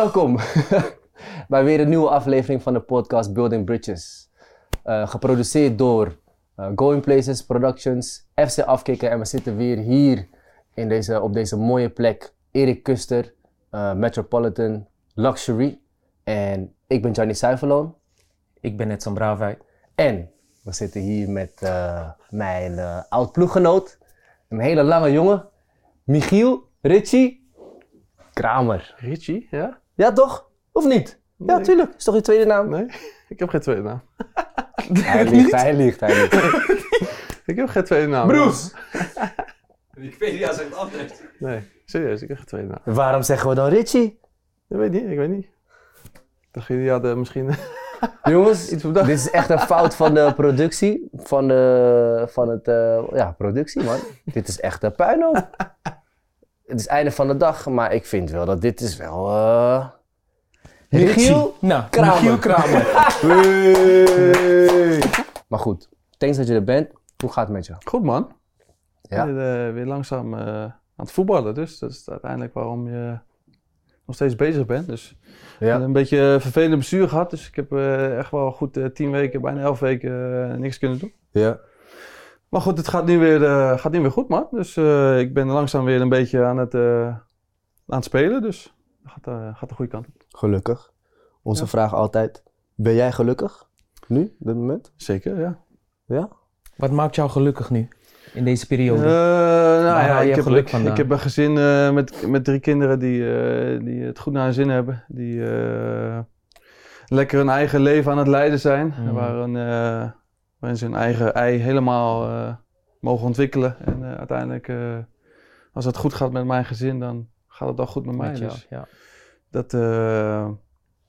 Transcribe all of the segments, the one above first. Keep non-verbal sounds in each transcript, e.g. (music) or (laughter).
Welkom (laughs) bij weer een nieuwe aflevering van de podcast Building Bridges. Eh, geproduceerd door eh, Going Places Productions, FC Afkikken en we zitten weer hier in deze, op deze mooie plek. Erik Kuster, eh, Metropolitan Luxury. En ik ben Johnny Suiverloon. Ik ben net zo'n braafheid. En we zitten hier met eh, mijn eh, oud-ploeggenoot, een hele lange jongen, Michiel Ritchie Kramer. Richie, ja? Ja, toch? Of niet? Ja, tuurlijk. Is toch je tweede naam? Nee, ik heb geen tweede naam. (laughs) Hij liegt, hij liegt, hij liegt. (laughs) Ik heb geen tweede naam. Broes! (laughs) Wikipedia zegt anders. Nee, serieus, ik heb geen tweede naam. Waarom zeggen we dan Ritchie? Ik weet niet, ik weet niet. Ik dacht jullie hadden misschien Jongens, iets dit is echt een fout van de productie. Van, de, van het, eh, ja, productie man. Dit is echt een puinhoop. Het is einde van de dag, maar ik vind wel dat dit is wel... eh Michiel Nou, Kramer. Michiel Kramer. (laughs) Maar goed, thanks dat je er bent. Hoe gaat het met je? Goed man. Ja. Weer, eh, weer langzaam eh, aan het voetballen dus. Dat is uiteindelijk waarom je nog steeds bezig bent. Dus heb een beetje een vervelende bestuur gehad. Dus ik heb echt wel goed tien weken, bijna elf weken niks kunnen doen. ja. Maar goed, het gaat nu weer, eh, gaat nu weer goed man. Dus eh, ik ben langzaam weer een beetje aan het, eh, aan het spelen. Dus dat gaat, eh, gaat de goede kant op. Gelukkig. Onze Ja. vraag altijd, ben jij gelukkig? Nu, op dit moment? Zeker, ja. Ja? Wat maakt jou gelukkig nu? In deze Eh, periode? nou Waar ja, ik heb, geluk ik, ik heb een gezin eh, met, met drie kinderen die, eh, die het goed naar hun zin hebben. Die eh, lekker hun eigen leven aan het leiden zijn. Mhm. Waarin, eh, waarin ze hun eigen ei helemaal eh, mogen ontwikkelen. En eh, uiteindelijk, eh, als het goed gaat met mijn gezin, dan gaat het ook goed met mij. Met jou, Dus ja. dat, eh,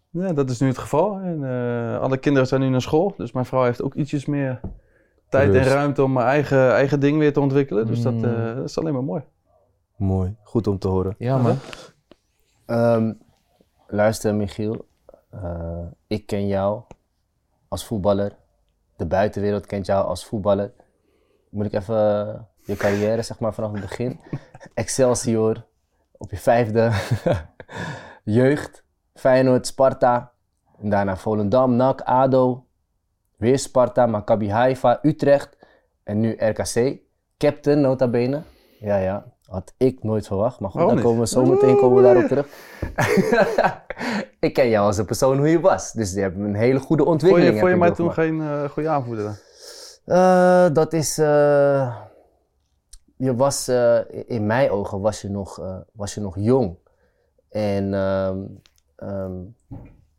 ja, dat is nu het geval. En, eh, alle kinderen zijn nu naar school. Dus mijn vrouw heeft ook ietsjes meer tijd Rust. en ruimte om mijn eigen, eigen ding weer te ontwikkelen. Dus dat, Mm. eh, dat is alleen maar mooi. Mooi, goed om te horen. Ja, man. Ehm, luister Michiel, Eh, ik ken jou als voetballer. De buitenwereld kent jou als voetballer. Moet ik even eh, je carrière zeg maar vanaf het begin. (laughs) Excelsior, op je vijfde. (laughs) Jeugd, Feyenoord, Sparta. En daarna Volendam, NAC, ADO. Weer Sparta, Maccabi Haifa, Utrecht. En nu RKC. Captain, nota bene. Ja, ja. Had ik nooit verwacht. Maar goed, niet? komen we zo meteen komen we daarop terug. (laughs) ik ken jou als een persoon hoe je was. Dus je hebt een hele goede Vond ontwikkeling. je, vond je mij je toen doorgemaakt. geen eh, goede aanvoerder? dan? Eh, dat is. eh, je was, in mijn ogen was je nog, was je nog jong. En. ehm,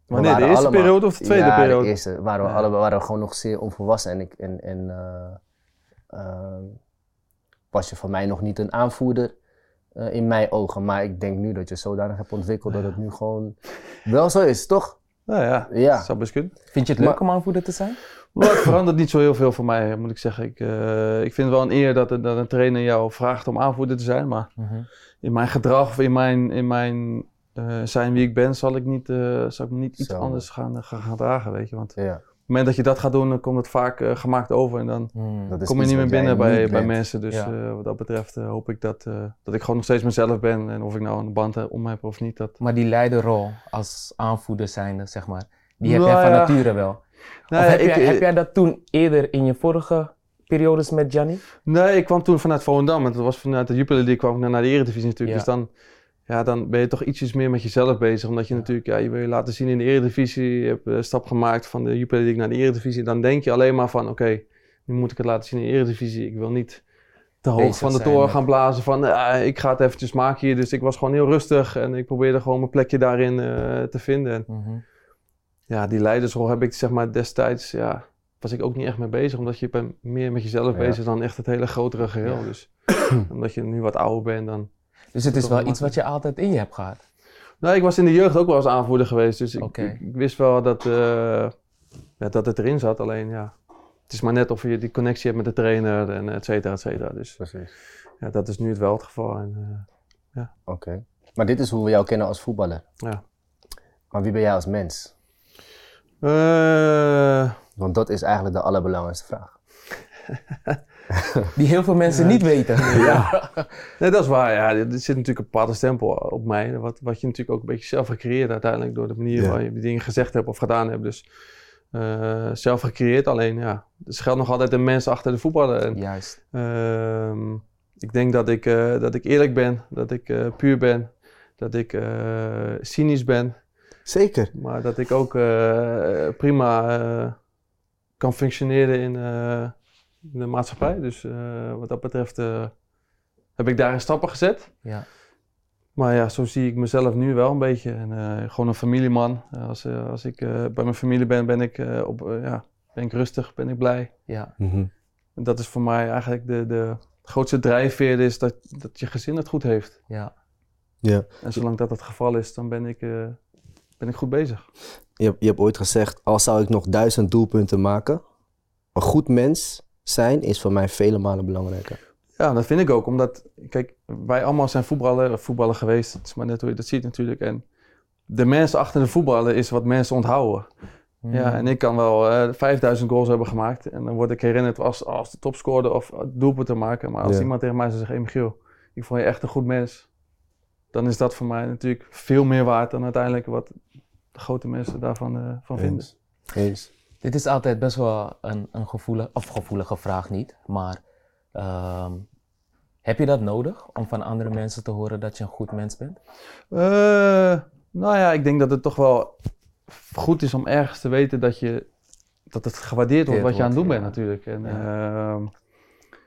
we Wanneer, de eerste allemaal- periode of de tweede ja, periode? de eerste. Waren we, Ja. allebei, waren we gewoon nog zeer onvolwassen. En, ik, en, en eh, ehm, was je voor mij nog niet een aanvoerder eh, in mijn ogen. Maar ik denk nu dat je zodanig hebt ontwikkeld dat het nu gewoon wel zo is, toch? Nou ja, Ja. dat zou best kunnen. Vind je het leuk Maar- om aanvoerder te zijn? Maar het verandert niet zo heel veel voor mij, moet ik zeggen. Ik, eh, ik vind het wel een eer dat, dat een trainer jou vraagt om aanvoerder te zijn. Maar in mijn gedrag of in mijn, in mijn eh, zijn wie ik ben, zal ik, niet, eh, zal ik me niet iets Zo. anders gaan, gaan, gaan dragen, weet je. Want Ja. Het moment dat je dat gaat doen, dan komt het vaak eh, gemaakt over en dan Hmm. Dat is kom je niet meer binnen bij, niet bij mensen. Dus Ja. eh, wat dat betreft eh, hoop ik dat, eh, dat ik gewoon nog steeds mezelf ben. En of ik nou een band heb om heb of niet, dat... Maar die leiderrol als aanvoerder zijnde, zeg maar, die heb Nou jij van ja. nature wel. Nou of heb, ik- jij, heb jij dat toen eerder in je vorige periodes met Gianni? Nee, ik kwam toen vanuit Volendam. En dat was vanuit de Jupiler League kwam ik naar, naar de Eredivisie natuurlijk. Ja. Dus dan, ja, dan ben je toch ietsjes meer met jezelf bezig. Omdat je natuurlijk, ja, je wil je laten zien in de Eredivisie. Je hebt een stap gemaakt van de Jupiler League naar de Eredivisie. Dan denk je alleen maar van, oké, nu moet ik het laten zien in de Eredivisie. Ik wil niet te hoog Bezig van de toren gaan blazen van, ah, ik ga het eventjes maken hier. Dus ik was gewoon heel rustig en ik probeerde gewoon mijn plekje daarin eh, te vinden. En Mhm. ja, die leidersrol heb ik zeg maar destijds, ja, was ik ook niet echt mee bezig. Omdat je bent meer met jezelf Ja. bezig dan echt het hele grotere geheel. Ja. Dus (clears throat) omdat je nu wat ouder bent dan... Dus het is wel iets wat je altijd in je hebt gehad. Nou, ik was in de jeugd ook wel als aanvoerder geweest. Dus ik, Oké. ik, ik wist wel dat, eh, ja, dat het erin zat. Alleen ja, het is maar net of je die connectie hebt met de trainer en et cetera, et cetera. Dus Precies. ja, dat is nu het wel het geval. En, eh, Oké. Maar dit is hoe we jou kennen als voetballer. ja. Maar wie ben jij als mens? Eh, Want dat is eigenlijk de allerbelangrijkste vraag. (laughs) die heel veel mensen niet weten. (laughs) Ja. (laughs) Nee, dat is waar. Ja, er zit natuurlijk een bepaalde stempel op mij. Wat, wat je natuurlijk ook een beetje zelf gecreëerd uiteindelijk door de manier Ja. waarop je die dingen gezegd hebt of gedaan hebt. Dus eh, zelf gecreëerd. Alleen ja, er schuilt nog altijd een mens achter de voetballer. En, Juist. Ehm, ik denk dat ik, eh, dat ik eerlijk ben, dat ik eh, puur ben, dat ik eh, cynisch ben, Zeker. maar dat ik ook eh, prima eh, kan functioneren in, eh, in de maatschappij. Dus eh, wat dat betreft eh, heb ik daar stappen gezet. Ja. Maar ja, zo zie ik mezelf nu wel een beetje. En, eh, gewoon een familieman. Als, als ik eh, bij mijn familie ben, ben ik, eh, op, ja, ben ik rustig, ben ik blij. Ja. Mhm. En dat is voor mij eigenlijk de, de grootste drijfveer is dat, dat je gezin het goed heeft. Ja. Ja. En zolang dat het geval is, dan ben ik, eh, ben ik goed bezig. Je, hebt- je hebt ooit gezegd, al zou ik nog duizend doelpunten maken, een goed mens zijn is voor mij vele malen belangrijker. Ja, dat vind ik ook. Omdat, kijk, wij allemaal zijn voetballer, voetballer geweest. Het is maar net hoe je dat ziet natuurlijk. En de mensen achter de voetballer is wat mensen onthouden. Ja, en ik kan wel eh 5000 goals hebben gemaakt. En dan word ik herinnerd als, als de topscorer of doelpunten maken. Maar als Ja. iemand tegen mij zou zeggen, hey Michiel, ik vond je echt een goed mens. Dan is dat voor mij natuurlijk veel meer waard dan uiteindelijk wat de grote mensen daarvan eh, van vinden. Eens. Dit is altijd best wel een, een gevoelige, of gevoelige vraag niet, maar ehm, heb je dat nodig om van andere mensen te horen dat je een goed mens bent? Eh, nou ja, ik denk dat het toch wel goed is om ergens te weten dat, je, dat het gewaardeerd wordt wat je aan het doen bent ja. natuurlijk. En, ehm,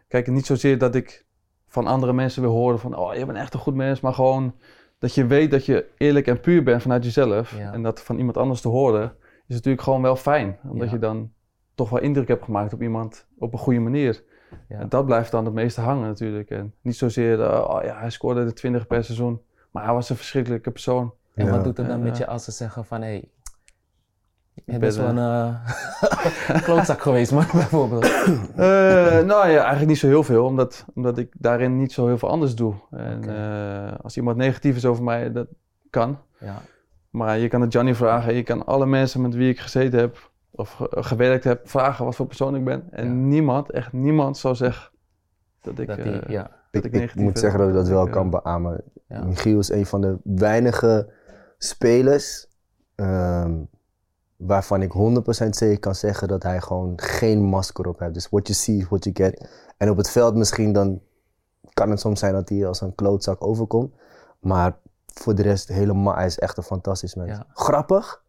kijk, niet zozeer dat ik van andere mensen wil horen van, oh, je bent echt een goed mens, maar gewoon dat je weet dat je eerlijk en puur bent vanuit jezelf. Ja. En dat van iemand anders te horen is natuurlijk gewoon wel fijn. Omdat Ja. je dan toch wel indruk hebt gemaakt op iemand op een goede manier. Ja. En dat blijft dan het meeste hangen natuurlijk. En niet zozeer, eh, oh ja, hij scoorde de 20 per seizoen, maar hij was een verschrikkelijke persoon. En Ja. wat doet het dan met je als ze zeggen van, hé, hey, je ben, bent wel een eh, (laughs) (laughs) klootzak geweest, maar (laughs) bijvoorbeeld. Eh, nou ja, eigenlijk niet zo heel veel, omdat, omdat ik daarin niet zo heel veel anders doe. En eh, als iemand negatief is over mij, dat kan. Ja, Maar je kan het Johnny vragen, je kan alle mensen met wie ik gezeten heb of ge- gewerkt heb, vragen wat voor persoon ik ben. En Ja. niemand, echt niemand zou zeggen dat ik, dat die, eh, ja, dat Ik, ik ik negatief moet zeggen dat ik dat wel kan beamen. ja. Michiel is een van de weinige spelers ehm, waarvan ik 100% zeker kan zeggen dat hij gewoon geen masker op heeft. Dus what you see is what you get. En op het veld misschien dan kan het soms zijn dat hij als een klootzak overkomt. Maar voor de rest helemaal, hij is echt een fantastisch mens. Ja. Grappig,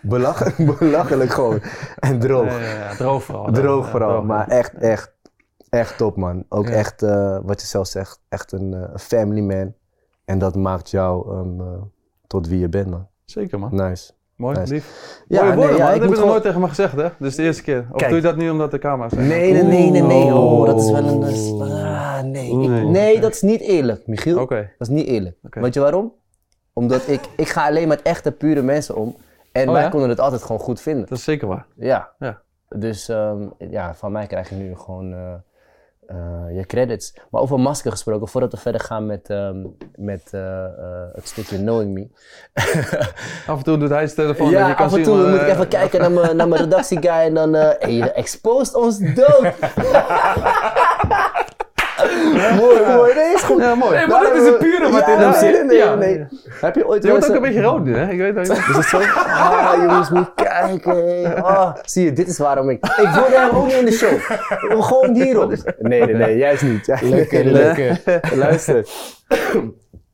belachelijk, (laughs) belachelijk gewoon. En droog. Ja, ja, ja, droog vooral. Droog vooral, droog, maar echt, echt, echt top man. Ook Ja. echt, eh, wat je zelf zegt, echt een eh, family man. En dat maakt jou ehm, eh, tot wie je bent man. Zeker man. Nice. Mooi, Nice. lief. Ja, Mooie nee, woorden, ja, man. Dat heb je nog nooit tegen me gezegd, hè? Dus de eerste keer. Of Kijk. doe je dat nu omdat de camera's zijn? Nee, nee, nee, nee, nee. Oh, dat is wel een... Ah, nee. Ik- nee, dat is niet eerlijk, Michiel. Oké. Dat is niet eerlijk. Weet je waarom? Omdat ik, ik ga alleen met echte, pure mensen om. En Oh, wij ja? konden het altijd gewoon goed vinden. Dat is zeker waar. Ja. Ja. Dus ehm, ja, van mij krijg je nu gewoon eh, eh, je credits. Maar over masker gesproken, voordat we verder gaan met, ehm, met eh, het stukje Knowing Me. (laughs) Af en toe doet hij zijn telefoon. en ja, je kan af en toe moet ik even (laughs) kijken naar mijn, naar mijn redactieguy en dan... hey, je exposed ons dood! (laughs) (laughs) mooi, mooi. Nee, is goed. Ja, mooi. Nee, maar dat is een pure wat Ja, in hem nee, zit. nee, Ja. nee. Heb je ooit Je wordt ook een beetje rood nu, hè? Ik weet dat Is het zo? Ah, jongens, moet kijken. Ah, zie je, dit is waarom ik... Ik wilde hem ook niet in de show. Gewoon hierop. Nee, nee, nee, juist niet. Lekker, lekker. Luister.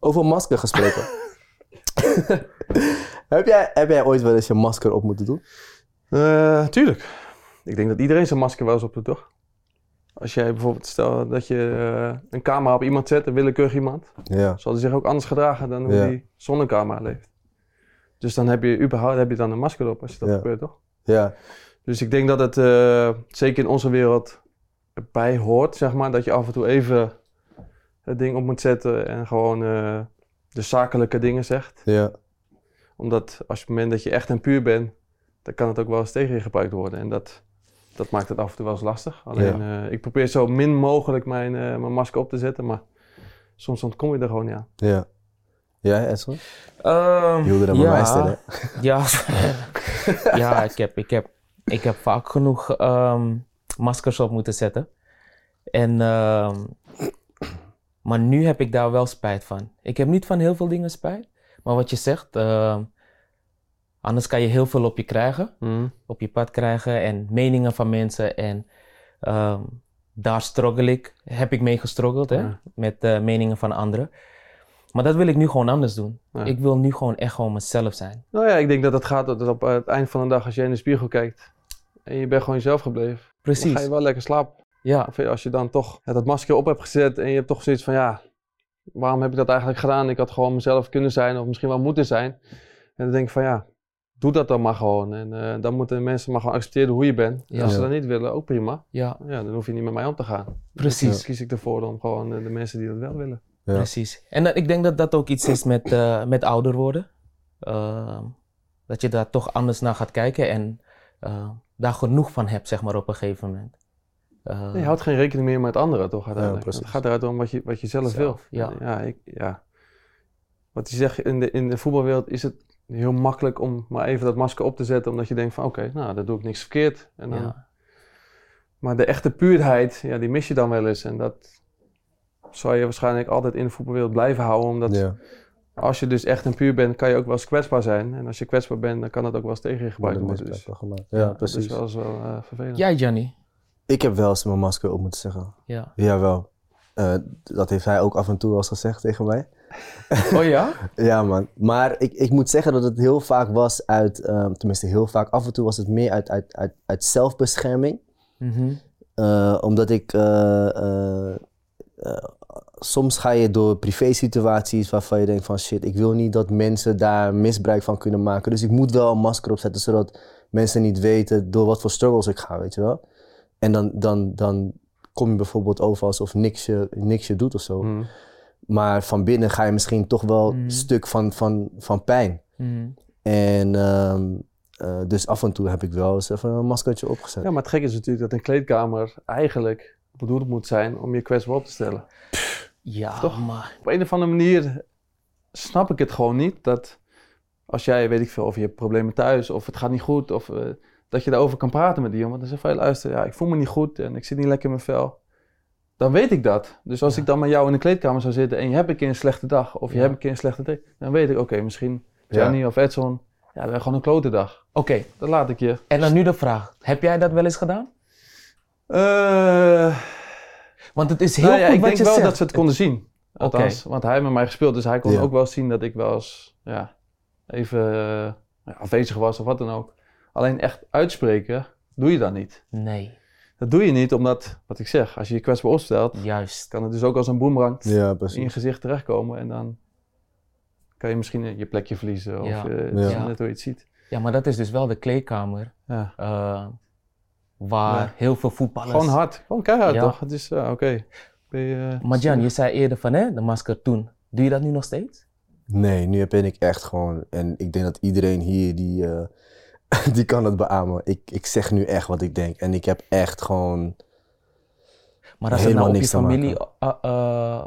Over masker gesproken. (laughs) heb, jij, heb jij ooit wel eens je masker op moeten doen? Eh, tuurlijk. Ik denk dat iedereen zijn masker wel eens op doet, toch? Als jij bijvoorbeeld, stel dat je eh, een camera op iemand zet, een willekeurig iemand, Ja. zal hij zich ook anders gedragen dan hoe Ja. hij zonder camera leeft. Dus dan heb je überhaupt heb je dan een masker op als je dat Ja. gebeurt, toch? Ja. Dus ik denk dat het eh, zeker in onze wereld bij hoort, zeg maar, dat je af en toe even het ding op moet zetten en gewoon eh, de zakelijke dingen zegt. Ja. Omdat als het moment dat je echt en puur bent, dan kan het ook wel eens tegen je gebruikt worden. En dat, dat maakt het af en toe wel eens lastig. Alleen eh, ik probeer zo min mogelijk mijn, eh, mijn masker op te zetten, maar soms ontkom je er gewoon niet aan. Ja. Jij, Edson? Ehm, Je wilde dat bij mij stellen. (laughs) Ja, (laughs) ja ik, heb, ik, heb, ik heb vaak genoeg ehm, maskers op moeten zetten. En, ehm, maar nu heb ik daar wel spijt van. Ik heb niet van heel veel dingen spijt. Maar wat je zegt, ehm, anders kan je heel veel op je krijgen. Mhm. Op je pad krijgen en meningen van mensen. En ehm, daar struggle ik, heb ik mee gestruggeld, hè? Ja. Met eh, meningen van anderen. Maar dat wil ik nu gewoon anders doen. Ja. Ik wil nu gewoon echt gewoon mezelf zijn. Nou ja, ik denk dat het gaat dat op het eind van de dag, als je in de spiegel kijkt en je bent gewoon jezelf gebleven, dan Precies. ga je wel lekker slapen. Ja, Of als je dan toch dat masker op hebt gezet en je hebt toch zoiets van ja, waarom heb ik dat eigenlijk gedaan? Ik had gewoon mezelf kunnen zijn of misschien wel moeten zijn. En dan denk ik van ja, doe dat dan maar gewoon. En eh, dan moeten mensen maar gewoon accepteren hoe je bent. En Ja. als ze dat niet willen, ook prima. ja, Ja, dan hoef je niet met mij om te gaan. precies. Dus kies ik ervoor om gewoon eh, de mensen die dat wel willen. Ja. Precies. En dat- ik denk dat dat ook iets is met, eh, met ouder worden. Ehm, dat je daar toch anders naar gaat kijken en daar genoeg van hebt, zeg maar, op een gegeven moment. Nee, je houdt geen rekening meer met anderen, toch? Uiteindelijk. het gaat eruit om wat je, wat je zelf, Zelf, wil. ja. ja, ik, ja. Wat je zegt, in de, in de voetbalwereld is het heel makkelijk om maar even dat masker op te zetten, omdat je denkt van oké, nou, daar doe ik niks verkeerd. En dan, ja, Maar de echte puurheid, ja, die mis je dan wel eens. En dat zal je waarschijnlijk altijd in de voetbalwereld blijven houden, omdat Ja. als je dus echt een puur bent, kan je ook wel eens kwetsbaar zijn. En als je kwetsbaar bent, dan kan dat ook wel eens tegen je gebruikt Worden. Dus gemaakt. Ja, dat is precies. wel eens wel eh, vervelend. Jij, Johnny? Ik heb wel eens mijn masker op moeten zeggen. Ja. Jawel. Eh dat heeft hij ook af en toe wel eens gezegd tegen mij. (laughs) Oh ja? Ja, man. Maar ik, ik moet zeggen dat het heel vaak was uit, ehm, tenminste heel vaak, af en toe was het meer uit, uit, uit, uit zelfbescherming. Mhm. Eh, omdat ik, eh, eh, soms ga je door privé-situaties waarvan je denkt van shit, ik wil niet dat mensen daar misbruik van kunnen maken. Dus ik moet wel een masker opzetten, zodat mensen niet weten door wat voor struggles ik ga, weet je wel. En dan, dan, dan kom je bijvoorbeeld over alsof niks je, niks je doet of zo. Mhm. Maar van binnen ga je misschien toch wel Mm. een stuk van, van, van pijn. Mhm. En ehm, eh, dus af en toe heb ik wel eens even een maskertje opgezet. Ja, maar het gekke is natuurlijk dat een kleedkamer eigenlijk bedoeld moet zijn om je kwetsbaar op te stellen. Ja, Toch? maar... Op een of andere manier snap ik het gewoon niet dat als jij, weet ik veel, of je hebt problemen thuis of het gaat niet goed of eh, dat je daarover kan praten met die jongen. Dan zeg je van, "Hey, luister, ja, ik voel me niet goed en ik zit niet lekker in mijn vel. Dan weet ik dat. Dus als Ja. ik dan met jou in de kleedkamer zou zitten en je hebt een keer een slechte dag of je Ja. hebt een keer een slechte dag, dan weet ik, oké, misschien Ja. Gianni of Edson, ja, we hebben gewoon een klote dag. Oké, Dan laat ik je. en dan nu de vraag. Heb jij dat wel eens gedaan? Eh, Want het is heel nou goed ik wat denk je wel zegt. dat ze het konden zien. Althans, want hij heeft met mij gespeeld, dus hij kon ook wel zien dat ik wel eens ja, even afwezig was of wat dan ook. Alleen echt uitspreken doe je dan niet. Nee, Dat doe je niet omdat, wat ik zeg, als je je kwetsbaar opstelt, juist. kan het dus ook als een boemerang Ja, in je gezicht terechtkomen en dan kan je misschien je plekje verliezen of Ja. eh, is net hoe je het ziet. Ja, maar dat is dus wel de kleedkamer Ja. eh, waar Ja. heel veel voetballers... Gewoon hard, gewoon keihard Ja. toch? Het is, ja, oké. Ben je, Maar Jan, je zei eerder van hè, de masker toen. Doe je dat nu nog steeds? Nee, nu ben ik echt gewoon, en ik denk dat iedereen hier die, eh, (laughs) die kan het beamen. Ik, ik zeg nu echt wat ik denk. En ik heb echt gewoon, Maar als Helemaal nou op je te familie, eh, eh,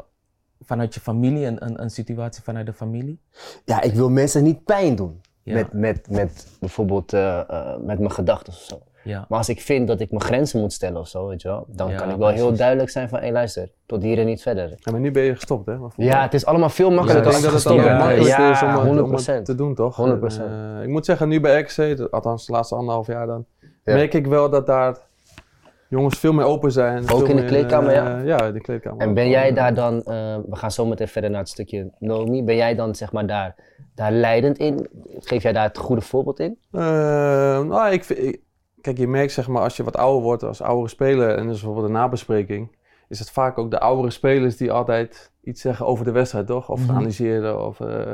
vanuit je familie, een, een, een situatie vanuit de familie? ja, ik wil mensen niet pijn doen. Ja. Met, met, met bijvoorbeeld eh, met mijn gedachten of zo. Ja. Maar als ik vind dat ik mijn grenzen moet stellen of zo, weet je wel, dan Ja, kan ik wel heel precies. duidelijk zijn van, hé luister, tot hier en niet verder. ja, maar nu ben je gestopt hè? Ja, het is allemaal veel makkelijker ik Ja, denk dat het ook Ja, ja, is om, het- om 100%. het te doen, toch? 100%. En, eh, ik moet zeggen, nu bij RKC, de- althans de laatste anderhalf jaar dan, Ja. merk ik wel dat daar jongens veel meer open zijn. veel in de kleedkamer, eh, ja? Ja, in de kleedkamer. En ook. ben jij daar dan, eh, we gaan zo meteen verder naar het stukje Nomi, ben jij dan zeg maar daar, daar leidend in? Geef jij daar het goede voorbeeld in? eh, nou, ik, vind- ik- kijk, je merkt zeg maar als je wat ouder wordt, als oudere speler, en dus bijvoorbeeld een nabespreking, is het vaak ook de oudere spelers die altijd iets zeggen over de wedstrijd, toch? Of Mhm. analyseren. Of, eh,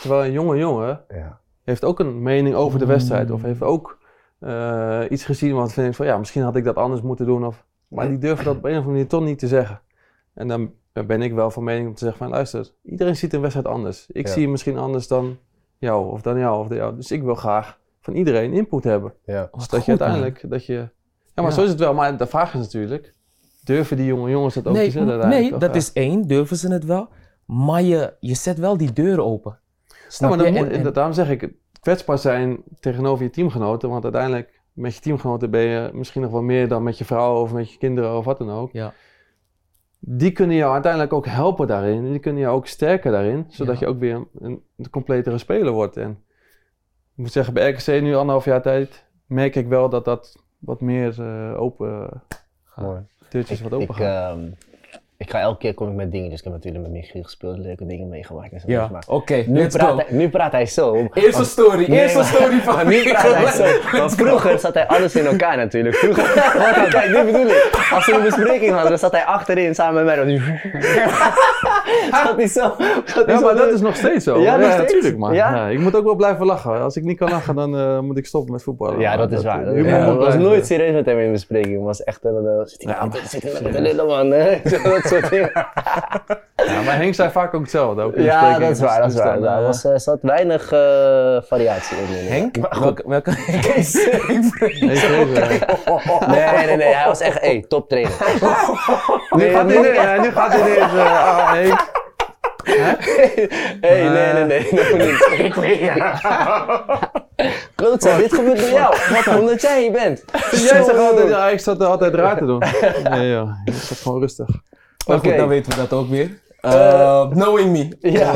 terwijl een jonge jongen Ja. heeft ook een mening over de wedstrijd. Mm. Of heeft ook eh, iets gezien wat vindt van ja, misschien had ik dat anders moeten doen. Of, maar die durven dat op een of andere manier toch niet te zeggen. En dan ben ik wel van mening om te zeggen van luister, iedereen ziet een wedstrijd anders. Ik Ja. zie hem misschien anders dan jou of dan jou of dan jou. Dus ik wil graag van iedereen input hebben. Ja. Wat Zodat je man. uiteindelijk, dat je... Ja, maar Ja. zo is het wel. Maar de vraag is natuurlijk, durven die jonge jongens dat ook te Nee, m- uiteindelijk? nee dat Ja. is één, durven ze het wel. Maar je, je zet wel die deur open. Ja, Snap maar dan je? moet, En- en- daarom zeg ik, kwetsbaar zijn tegenover je teamgenoten. Want uiteindelijk, met je teamgenoten ben je misschien nog wel meer dan met je vrouw of met je kinderen of wat dan ook. Ja. die kunnen jou uiteindelijk ook helpen daarin. Die kunnen jou ook sterken daarin, zodat Ja. je ook weer een, een, een completere speler wordt. En ik moet zeggen, bij RKC nu anderhalf jaar tijd merk ik wel dat dat wat meer eh, open, Mooi. deurtjes Ik, wat open ik, gaan. Ik ga elke keer kom ik met dingen. Dus ik heb natuurlijk met Michiel gespeeld, leuke dingen meegemaakt. En zo, Ja, maar oké, nu, praat hij, nu praat hij zo. Eerste Want- story, Nee, eerste story (laughs) van Maar nu praat hij zo. Maar vroeger zat hij alles in elkaar natuurlijk. Vroeger, (laughs) kijk, dit bedoel ik. Als we een bespreking hadden, dan zat hij achterin samen met mij. Dan (laughs) zat hij zo. Zat hij Ja, zo maar dat is nog steeds zo. Ja, steeds? natuurlijk, man. Ja? Ja? ik moet ook wel blijven lachen. Als ik niet kan lachen, dan eh, moet ik stoppen met voetballen. Ja, dat is waar. Ja, moet dat was nooit serieus met hem in bespreking. Het was echt een. Uh, zit hij hij met een lille man? Dingen. (laughs) Ja, maar Henk zei vaak ook hetzelfde. Ook Ja, dat is waar. Dat is waar. Er eh, was, er zat weinig eh, variatie in. Henk? Maar goed. Welke? (laughs) welke? nee, eh. Nee, nee, nee. Hij was echt, hey, top trainer. (laughs) Nu gaat hij ineens, ja, nu gaat hij ineens, eh, ah, Henk. Hey, nee, nee, nee. Moet niet. Klootzak, dit gebeurt door jou. Wat, omdat jij hier bent. Jij zegt altijd, ja, ik zat er altijd raar te doen. Nee joh, ik zat gewoon rustig. Maar Oké. goed, dan weten we dat ook weer. Eh, knowing me. (laughs) Ja,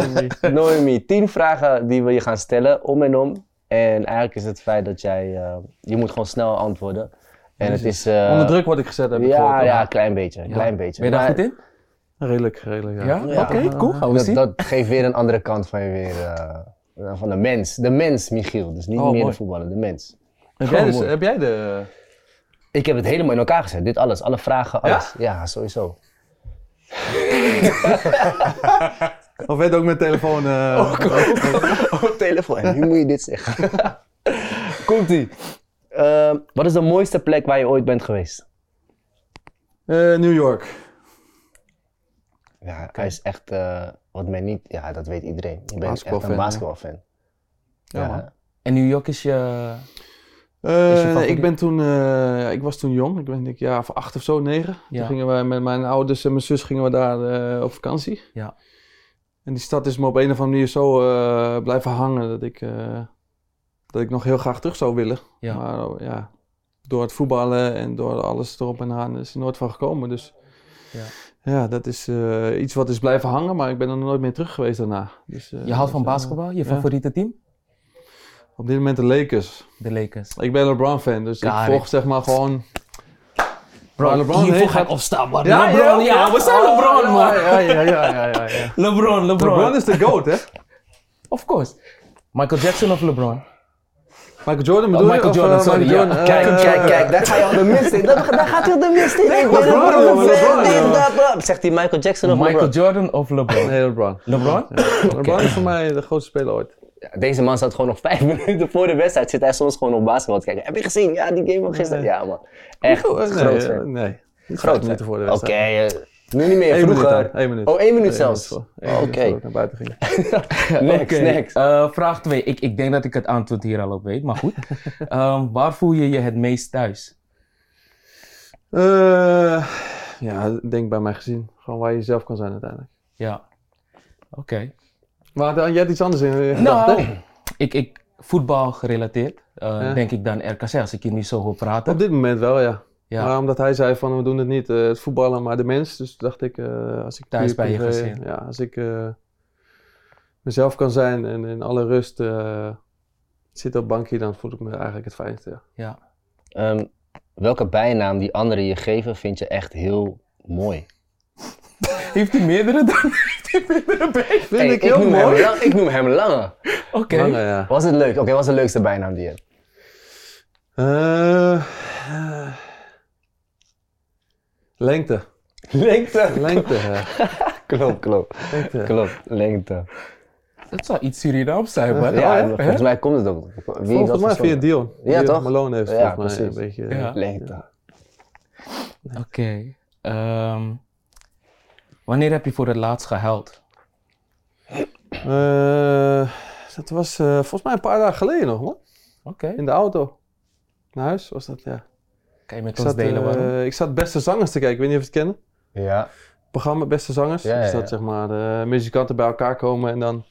Noemi, tien vragen die we je gaan stellen, om en om. En eigenlijk is het feit dat jij, eh, je moet gewoon snel antwoorden. En het is... eh, Onder druk word ik gezet, heb ik Ja, gehoord. ja, een klein beetje, een klein beetje. Ben je daar goed in? Redelijk, redelijk, ja. Ja? Ja. Oké, cool. Gaan we Dat, zien. dat geeft weer een andere kant van je weer, eh, van de mens. De mens, Michiel. Dus niet Oh, meer mooi. de voetballer, de mens. Heb, jij dus, heb jij de... Ik heb het helemaal in elkaar gezet, dit alles, alle vragen, alles. Ja, sowieso. (laughs) Of werd ook met telefoon... eh, Op (laughs) telefoon, en nu moet je dit zeggen. (laughs) Komt-ie. Ehm, wat is de mooiste plek waar je ooit bent geweest? eh, New York. Ja, hij is echt, eh, wat men niet, ja, dat weet iedereen. Je bent echt Basketbalfan, een ja. basketbalfan. Ja, man. En New York is je... Favoriet? ik ben toen, eh, ik was toen jong, ik ben denk ik ja, of acht of zo, negen. Ja. Toen gingen wij met mijn ouders en mijn zus gingen we daar eh, op vakantie. Ja. En die stad is me op een of andere manier zo blijven hangen dat ik, dat ik nog heel graag terug zou willen. Ja. Maar oh, ja, door het voetballen en door alles erop en aan is er nooit van gekomen. Dus Ja. ja, dat is iets wat is blijven hangen, maar ik ben er nooit meer terug geweest daarna. Dus, Je houdt van basketbal? Je favoriete team? Op dit moment de Lakers. De Lakers. Ik ben LeBron fan, dus ik volg zeg maar gewoon... Bro, Maar LeBron hiervoor ga ik opstaan, man. Ja, LeBron, ja, ja, we zijn Oh, LeBron, man. Ja, ja, ja, ja, ja, ja. (laughs) LeBron, LeBron. LeBron is de GOAT, hè? Of course. Michael Jackson of LeBron? Michael Jordan bedoel Oh, Michael je? Of, Jordan, eh, sorry, Michael ja. Jordan? Kijk, Eh, kijk, kijk, daar ga je al de mist in. Daar, daar gaat hij al de mist in. Ik ben LeBron, een. Zegt hij Michael Jackson of Michael LeBron? Jordan of LeBron? Nee, LeBron. LeBron? (laughs) LeBron is voor mij de grootste speler ooit. Deze man zat gewoon nog vijf (laughs) minuten voor de wedstrijd. Zit hij soms gewoon op basketbal te kijken. Heb je gezien? Ja, die game van gisteren. Ja, man. Echt eh, groot nee, fan. eh, nee. Groot vijf minuten voor de Oké, wedstrijd. eh, nu niet meer. Eén minuut Vroeger. één minuut. Oh, één minuut Eén zelfs. minuut Oké. naar buiten ging. (laughs) Next, Oké, next. eh, vraag 2. Ik, ik denk dat ik het antwoord hier al op weet, maar goed. (laughs) Ehm, waar voel je je het meest thuis? Eh, ja, denk bij mijn gezin. Gewoon waar je jezelf kan zijn uiteindelijk. Ja. Oké. Maar uh, jij had iets anders in je gedachten? Nou, ik, ik, voetbal gerelateerd, eh, Ja. denk ik dan RKC, als ik je nu zo hoor praten. Op dit moment wel, ja. Ja. Maar omdat hij zei van we doen het niet eh, het voetballen, maar de mens. Dus dacht ik, eh, als ik Thuis bij je gezin. Ja, als ik eh, mezelf kan zijn en in alle rust eh zitten op bankje, dan voel ik me eigenlijk het fijnste. Ja. Ja. Ehm, welke bijnaam die anderen je geven vind je echt heel mooi? (laughs) Heeft hij meerdere dan? Vind Hey, ik heel noem mooi. Hem, lang- ik noem hem Lange. Oké. Lange, ja. Was het leuk? Oké, wat is de leukste bijnaam die je hebt? Eh, eh, lengte. Lengte. Lengte, ja. (laughs) Klopt, klopt. Lengte. Klopt, lengte. Dat zou iets Surinaams zijn, man. Ja, ja? en volgens mij komt het ook. Wie Volgens dat mij via? Dion. Ja, Dion toch? Malone heeft Ja, volgens mij een precies. beetje... Ja. Lengte. Oké. Ehm, wanneer heb je voor het laatst gehuild? Eh, dat was eh, volgens mij een paar dagen geleden nog, man. Oké. In de auto. Naar huis was dat, ja. Kan je met Ik ons zat, delen eh, waarom? ik zat Beste Zangers te kijken. Ik weet niet of je het kennen. Ja. Programma Beste Zangers. Ja, ja, Dus dat ja. zeg maar de muzikanten bij elkaar komen en dan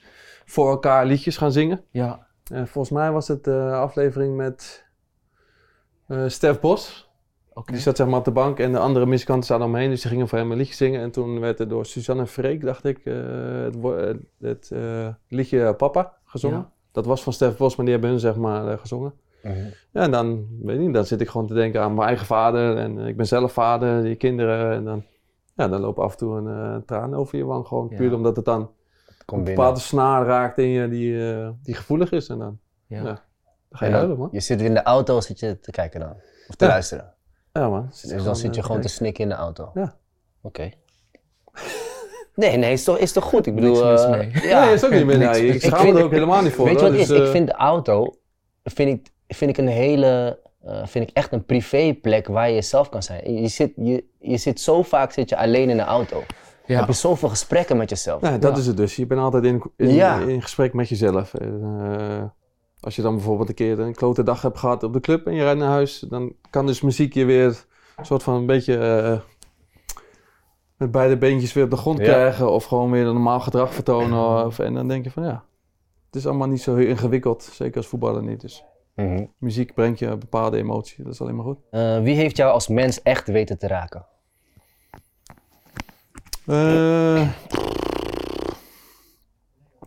voor elkaar liedjes gaan zingen. Ja. En volgens mij was het de aflevering met eh Stef Bos. Oké. Die zat zeg maar op de bank en de andere muzikanten zaten omheen. Dus die gingen voor hem een liedje zingen. En toen werd er door Suzanne Freek, dacht ik, eh, het, het eh, liedje Papa gezongen. Ja. Dat was van Stef Bos, maar die hebben hun zeg maar eh, gezongen. Mhm. Ja, en dan, weet niet, dan zit ik gewoon te denken aan mijn eigen vader. En ik ben zelf vader, die kinderen. En dan, ja, dan loopt af en toe een eh, traan over je wang. Gewoon Ja. puur omdat het dan een binnen. bepaalde snaar raakt in je die, eh, die gevoelig is. En dan, Ja. ja. dan ga je En huilen, man. Je zit in de auto, zit je te kijken dan? Of te Ja. luisteren? Ja, man. Dus dan zit je gewoon te snikken in de auto? Ja. Oké. (laughs) Nee, nee, is toch, is toch goed? Ik bedoel... Niks mis eh, mee. Ja, nee, is ook niet meer. Nee, ik Ik schaam me er ook helemaal niet voor. Weet je wat het Dus, is? Ik eh, vind de auto, vind ik, vind ik een hele, eh, vind ik echt een privéplek waar je jezelf kan zijn. Je zit, je, je zit zo vaak zit je alleen in de auto. Ja. Heb je zoveel gesprekken met jezelf. Nee, dat Ja. is het dus. Je bent altijd in, in, Ja. in gesprek met jezelf. Als je dan bijvoorbeeld een keer een klote dag hebt gehad op de club en je rijdt naar huis, dan kan dus muziek je weer een soort van een beetje eh, met beide beentjes weer op de grond Ja. krijgen of gewoon weer een normaal gedrag vertonen. Of, en dan denk je van ja, het is allemaal niet zo heel ingewikkeld, zeker als voetballer niet. Dus Mhm. muziek brengt je een bepaalde emotie, dat is alleen maar goed. Eh, wie heeft jou als mens echt weten te raken? Eh,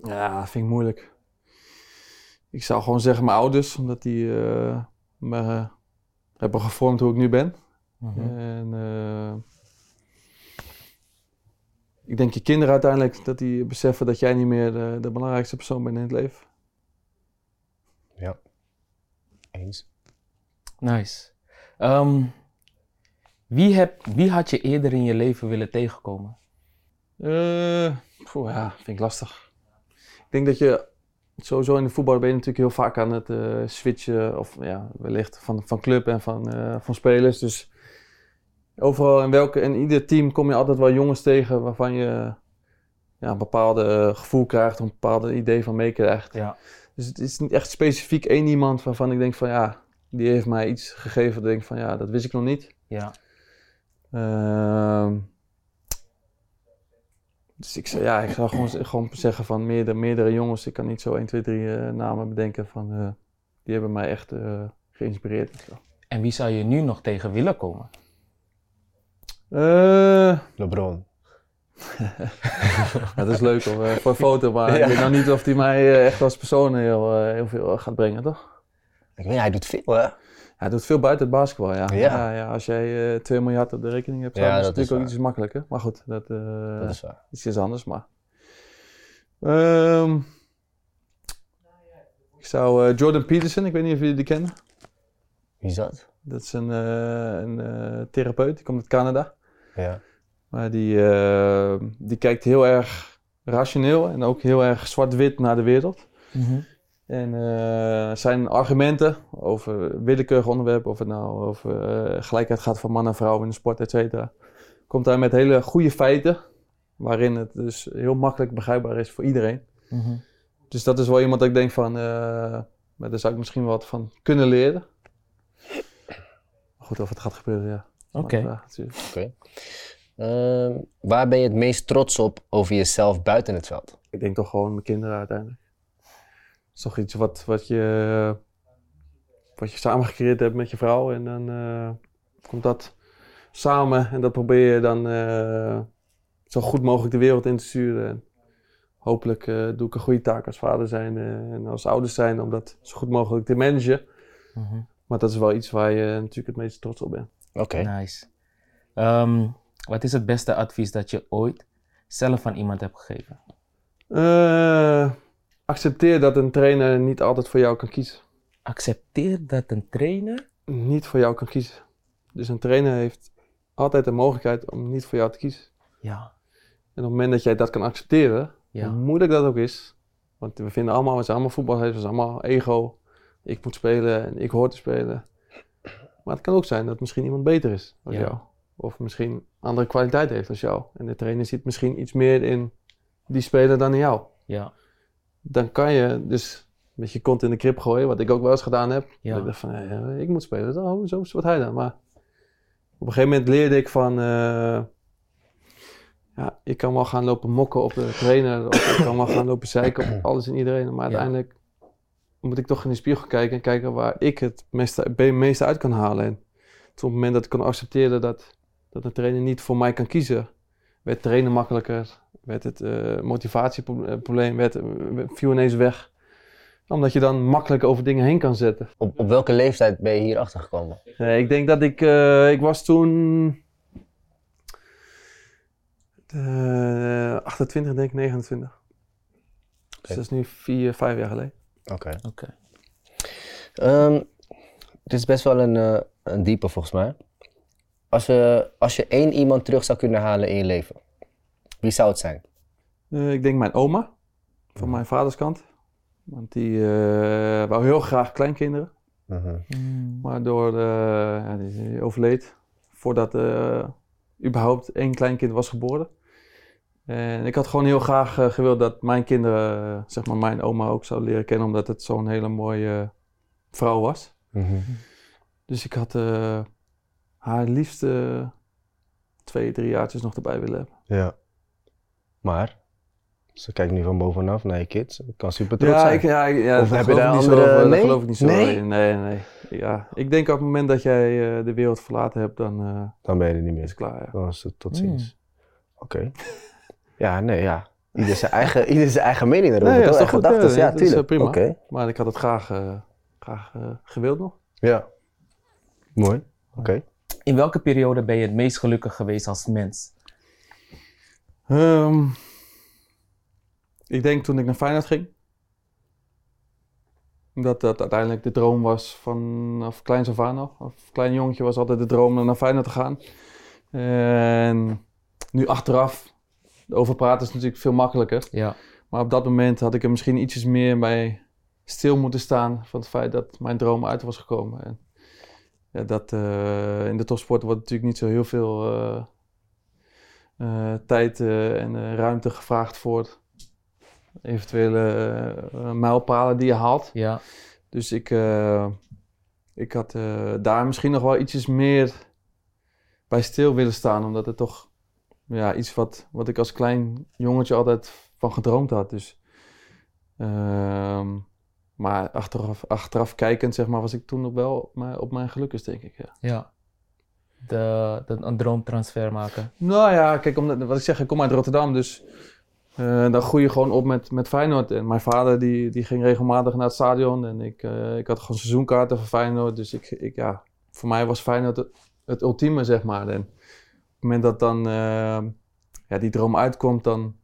ja, vind ik moeilijk. Ik zou gewoon zeggen mijn ouders, omdat die eh, me eh, hebben gevormd hoe ik nu ben. Mhm. En eh, ik denk je kinderen uiteindelijk, dat die beseffen dat jij niet meer de, de belangrijkste persoon bent in het leven. Ja. Eens. Nice. Ehm, wie, heb, wie had je eerder in je leven willen tegenkomen? Eh, poeh, ja, vind ik lastig. Ik denk dat je sowieso in de voetbal ben je natuurlijk heel vaak aan het eh, switchen, of ja, wellicht van, van club en van, eh, van spelers. Dus overal in welke, in ieder team kom je altijd wel jongens tegen waarvan je ja, een bepaalde eh, gevoel krijgt, of een bepaalde idee van meekrijgt. Ja. Dus het is niet echt specifiek één iemand waarvan ik denk van ja, die heeft mij iets gegeven dat ik denk van ja, dat wist ik nog niet. Ja. Ehm, dus ik, zou- ja, ik zou gewoon, gewoon zeggen van meerdere, meerdere jongens. Ik kan niet zo 1, 2, 3 eh, namen bedenken van eh, die hebben mij echt eh, geïnspireerd. zo. En wie zou je nu nog tegen willen komen? Eh, LeBron. ja, (laughs) dat is leuk hoor, eh, voor een foto, maar (laughs) Ja. ik weet nou niet of die mij echt als persoon heel, eh, heel veel gaat brengen, toch? Ik weet, hij doet veel hè? Hij doet veel buiten het basketbal, ja. Ja. ja. als jij eh 2 miljard op de rekening hebt Ja, staan, is het natuurlijk ook iets makkelijker. Maar goed, dat, eh, Dat is waar. iets is anders, maar... Ehm, ik zou eh, Jordan Peterson, ik weet niet of jullie die kennen. Wie is dat? Dat is een, een therapeut, die komt uit Canada. Ja. Maar die, die kijkt heel erg rationeel en ook heel erg zwart-wit naar de wereld. En eh, zijn argumenten over willekeurige onderwerpen, of het nou over eh, gelijkheid gaat van man en vrouw in de sport, et cetera, komt hij met hele goede feiten, waarin het dus heel makkelijk begrijpbaar is voor iedereen. Mhm. Dus dat is wel iemand dat ik denk van, eh, maar daar zou ik misschien wat van kunnen leren. Maar Goed, of het gaat gebeuren, ja. Oké. Ehm, waar ben je het meest trots op over jezelf buiten het veld? Ik denk toch gewoon mijn kinderen uiteindelijk. Het is toch iets wat, wat, je, wat je samen gecreëerd hebt met je vrouw. En dan eh, komt dat samen en dat probeer je dan eh, zo goed mogelijk de wereld in te sturen. En hopelijk eh, doe ik een goede taak als vader zijn en als ouders zijn om dat zo goed mogelijk te managen. Mhm. Maar dat is wel iets waar je natuurlijk het meest trots op bent. Oké. Nice. Ehm, wat is het beste advies dat je ooit zelf aan iemand hebt gegeven? Accepteer dat een trainer niet altijd voor jou kan kiezen. Accepteer dat een trainer. niet voor jou kan kiezen. Dus een trainer heeft altijd de mogelijkheid om niet voor jou te kiezen. Ja. En op het moment dat jij dat kan accepteren, Ja. hoe moeilijk dat ook is, want we vinden allemaal, we zijn allemaal voetballers, we zijn allemaal ego. Ik moet spelen en ik hoor te spelen. Maar het kan ook zijn dat misschien iemand beter is dan Ja. jou. Of misschien andere kwaliteit heeft dan jou. En de trainer ziet misschien iets meer in die speler dan in jou. Ja. Dan kan je dus met je kont in de krip gooien, wat ik ook wel eens gedaan heb. Ja. Ik dacht van, ik moet spelen. Oh, zo wat hij dan. Maar op een gegeven moment leerde ik van, eh, ja, ik kan wel gaan lopen mokken op de trainer. Of ik kan wel gaan lopen zeiken op alles en iedereen. Maar Ja. uiteindelijk moet ik toch in de spiegel kijken en kijken waar ik het meeste, uit kan halen. En op het moment dat ik kon accepteren dat, dat een trainer niet voor mij kan kiezen, werd trainen makkelijker, werd het eh, motivatieprobleem, werd, eh, viel ineens weg. Omdat je dan makkelijk over dingen heen kan zetten. Op, op welke leeftijd ben je hier achter gekomen? Nee, ik denk dat ik, eh, ik was toen eh 28, denk ik 29. Dus dat is nu vier, vijf jaar geleden. Oké. Oké. Ehm, dit is best wel een, eh, een diepe volgens mij. Als, je als je één iemand terug zou kunnen halen in je leven, wie zou het zijn? Eh, ik denk mijn oma, van mijn vaders kant. Want die eh, wou heel graag kleinkinderen. Maar door, eh, ja, die overleed voordat eh überhaupt één kleinkind was geboren. En ik had gewoon heel graag gewild dat mijn kinderen, zeg maar mijn oma ook zouden leren kennen, omdat het zo'n hele mooie vrouw was. Dus ik had eh, haar liefst eh, twee, drie jaartjes nog erbij willen hebben. Ja. Maar, ze kijkt nu van bovenaf naar je kids. Ik kan super trots Ja, zijn. ik, ja, ik- ja, Of heb je geloof daar ik niet zo andere- nee? geloof ik niet zo Nee? in. Nee, nee. Ja, ik denk op het moment dat jij eh, de wereld verlaten hebt, dan eh, Dan ben je er niet is meer. het klaar. Ja. Dan is het tot ziens. Oké. (laughs) Ja, nee, ja. Ieder zijn eigen, (laughs) ieder zijn eigen mening erover. Nee, ja, toch? is En toch goed? gedachtes, Ja, ja, dat is, tuurlijk. eh, prima. Oké. Maar ik had het graag, eh, graag eh, gewild nog. Ja. Mooi. Oké. In welke periode ben je het meest gelukkig geweest als mens? Ehm, ik denk toen ik naar Feyenoord ging. Dat dat uiteindelijk de droom was vanaf kleins af aan al. Of klein jongetje was altijd de droom om naar Feyenoord te gaan. En nu achteraf, over praten is natuurlijk veel makkelijker. Ja. Maar op dat moment had ik er misschien ietsjes meer bij stil moeten staan van het feit dat mijn droom uit was gekomen. En ja, dat, eh, in de topsport wordt natuurlijk niet zo heel veel eh, tijd eh, en eh, ruimte gevraagd voor eventuele eh, mijlpalen die je haalt. Ja. Dus ik, eh, ik had eh, daar misschien nog wel ietsjes meer bij stil willen staan, omdat het toch ja, iets wat, wat ik als klein jongetje altijd van gedroomd had. Dus, ehm, maar achteraf, achteraf kijkend, zeg maar, was ik toen nog wel op mijn, op mijn gelukkigst, denk ik. Ja. Ja. De, de, een droomtransfer maken. Nou ja, kijk, omdat, wat ik zeg, ik kom uit Rotterdam, dus eh, dan groei je gewoon op met, met Feyenoord. En mijn vader die, die ging regelmatig naar het stadion en ik, eh, ik had gewoon seizoenkaarten voor Feyenoord. Dus ik, ik, ja, voor mij was Feyenoord het, het ultieme, zeg maar. En op het moment dat dan eh, ja, die droom uitkomt, dan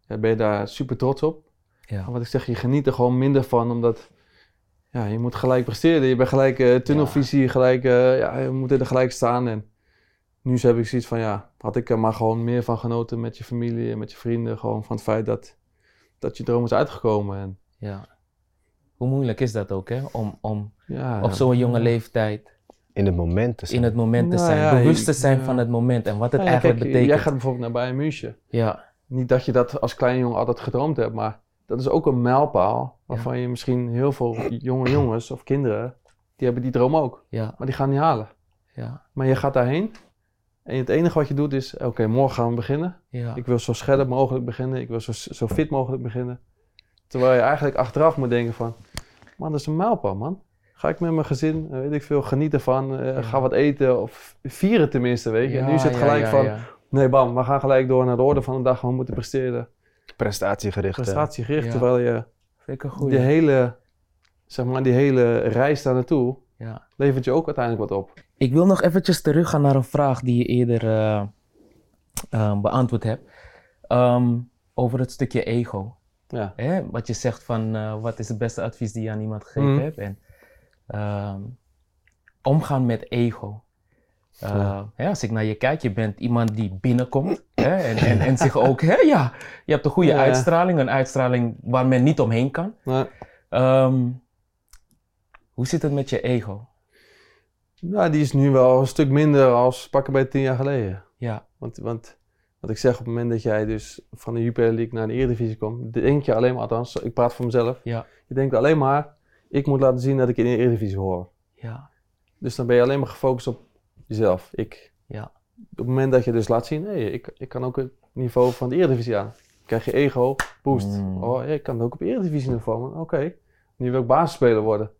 ja, ben je daar super trots op. Ja. Wat ik zeg, je geniet er gewoon minder van, omdat ja, je moet gelijk presteren. Je bent gelijk eh, tunnelvisie, gelijk, eh, ja, je moet er gelijk staan. En nu heb ik zoiets van, ja, had ik er maar gewoon meer van genoten met je familie en met je vrienden. Gewoon van het feit dat, dat je droom is uitgekomen. En, ja. Hoe moeilijk is dat ook, hè? Om, om ja, op zo'n jonge leeftijd In het moment te zijn. in het moment te Nou zijn. ja, bewust te zijn ja. van het moment en wat het Nou ja, eigenlijk kijk, betekent. Jij gaat bijvoorbeeld naar Bayern München. Ja. Niet dat je dat als klein jongen altijd gedroomd hebt, maar dat is ook een mijlpaal. Waarvan je misschien heel veel jonge jongens of kinderen, die hebben die droom ook. Ja. Maar die gaan niet halen. Ja. Maar je gaat daarheen en het enige wat je doet is, oké, morgen gaan we beginnen. Ja. Ik wil zo scherp mogelijk beginnen. Ik wil zo, zo fit mogelijk beginnen. Terwijl je eigenlijk achteraf moet denken van... Man, dat is een mijlpaal, man. Ga ik met mijn gezin, eh, weet ik veel, genieten van. eh. Ga wat eten of vieren tenminste, weet je. en nu is het gelijk van... Nee, bam, we gaan gelijk door naar de orde van de dag. We moeten presteren. Prestatiegericht. Prestatiegericht. Ja. Terwijl je Vind ik een die hele, zeg maar, die hele reis daar naartoe... Ja. levert je ook uiteindelijk wat op. Ik wil nog eventjes teruggaan naar een vraag die je eerder eh, eh, beantwoord hebt. Ehm, over het stukje ego. Ja. Hè? Wat je zegt van eh, wat is het beste advies die je aan iemand gegeven Mhm. hebt. En ehm, omgaan met ego. Eh, Ja. als ik naar je kijk, je bent iemand die binnenkomt hè, en, en, en zich ook, hè, ja, je hebt een goede Ja, uitstraling, een uitstraling waar men niet omheen kan. Ehm, hoe zit het met je ego? nou, die is nu wel een stuk minder als pakken bij tien jaar geleden. Ja, Want, want wat ik zeg, op het moment dat jij dus van de Jupiler League naar de Eredivisie komt, denk je alleen maar, althans, ik praat voor mezelf, ja, je denkt alleen maar, ik moet laten zien dat ik in de Eredivisie hoor. ja, Dus dan ben je alleen maar gefocust op jezelf, ik. ja, Op het moment dat je dus laat zien, nee, ik, ik kan ook het niveau van de Eredivisie aan. Krijg je ego, boost. Mm. Oh, ik kan ook op Eredivisie niveau. Oké, nu wil ik basisspeler worden.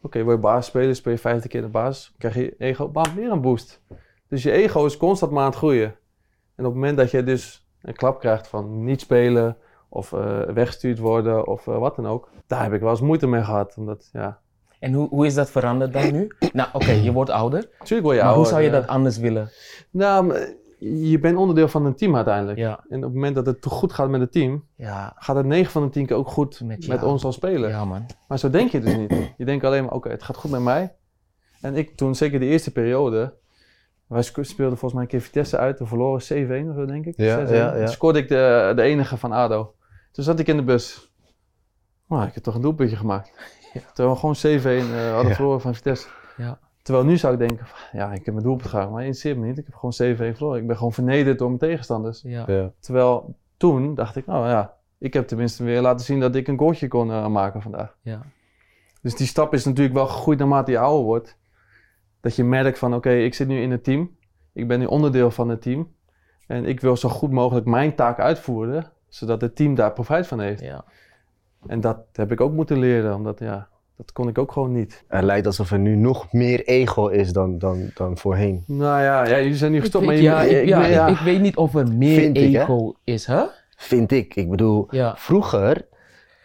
Oké, word je basisspeler, speel je 50 keer de basis, krijg je ego, bam, weer een boost. Dus je ego is constant maar aan het groeien. En op het moment dat je dus een klap krijgt van niet spelen of eh, weggestuurd worden of eh, wat dan ook, daar heb ik wel eens moeite mee gehad. Omdat, ja, En hoe, hoe is dat veranderd dan nu? Nou, oké, je wordt ouder. natuurlijk word je maar hoe ouder, zou je ja. dat anders willen? Nou, je bent onderdeel van een team uiteindelijk. Ja, En op het moment dat het te goed gaat met het team, ja, gaat het 9 van de 10 keer ook goed Met ons als speler. ja man. Maar zo denk je dus niet. Je denkt alleen maar, oké, het gaat goed met mij. En ik toen, zeker de eerste periode, wij speelden volgens mij een keer Vitesse uit, we verloren 7-1 of zo denk ik. Ja, 6-1. ja, ja. Scoorde ik de, de enige van ADO. Toen zat ik in de bus. Maar ik heb toch een doelpuntje gemaakt. Terwijl we gewoon 7-1 eh, hadden Ja. verloren van Vitesse. Ja. Terwijl nu zou ik denken, van, ja, ik heb mijn doelpunt gemaakt, maar interesseert me niet. Ik heb gewoon 7-1 verloren. Ik ben gewoon vernederd door mijn tegenstanders. Ja. Ja. Terwijl toen dacht ik, nou ja, ik heb tenminste weer laten zien dat ik een goaltje kon eh, maken vandaag. Ja. Dus die stap is natuurlijk wel gegroeid naarmate je ouder wordt. Dat je merkt van, oké, ik zit nu in het team. Ik ben nu onderdeel van het team. En ik wil zo goed mogelijk mijn taak uitvoeren, zodat het team daar profijt van heeft. ja. En dat heb ik ook moeten leren, omdat ja, dat kon ik ook gewoon niet. Het lijkt alsof er nu nog meer ego is dan, dan, dan voorheen. Nou ja, ja jullie zijn nu gestopt, maar ja, ik, ik ja, ben- ja. ik, ik weet niet of er meer Vind ik, hè? ego is, hè? Vind ik. Ik bedoel, Ja. vroeger,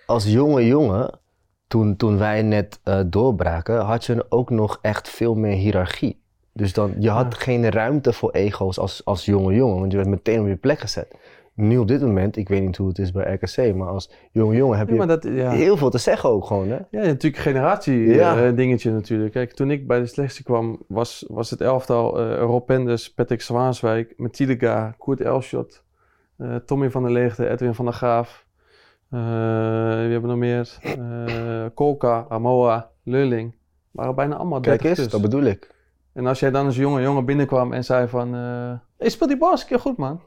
als jonge jongen, toen, toen wij net eh, doorbraken, had je ook nog echt veel meer hiërarchie. Dus dan, je had Ja. geen ruimte voor ego's als, als jonge jongen, want je werd meteen op je plek gezet. Nu op dit moment, ik weet niet hoe het is bij RKC, maar als jonge jongen heb je maar dat, ja. heel veel te zeggen ook gewoon, hè? Ja, natuurlijk generatie Ja. eh, dingetje natuurlijk. Kijk, toen ik bij de selectie kwam, was, was het elftal eh Rob Penders, Patrick Zwaanswijk, Matilda, Koert Elschot, eh, Tommy van der Leegte, Edwin van der Graaf. Wie hebben we nog meer? Kolka, Amoa, Lulling. Waren bijna allemaal Kijk 30 eens, dat bedoel ik. En als jij dan als jonge jongen binnenkwam en zei van... eh hey, speel die bal eens een keer goed, man.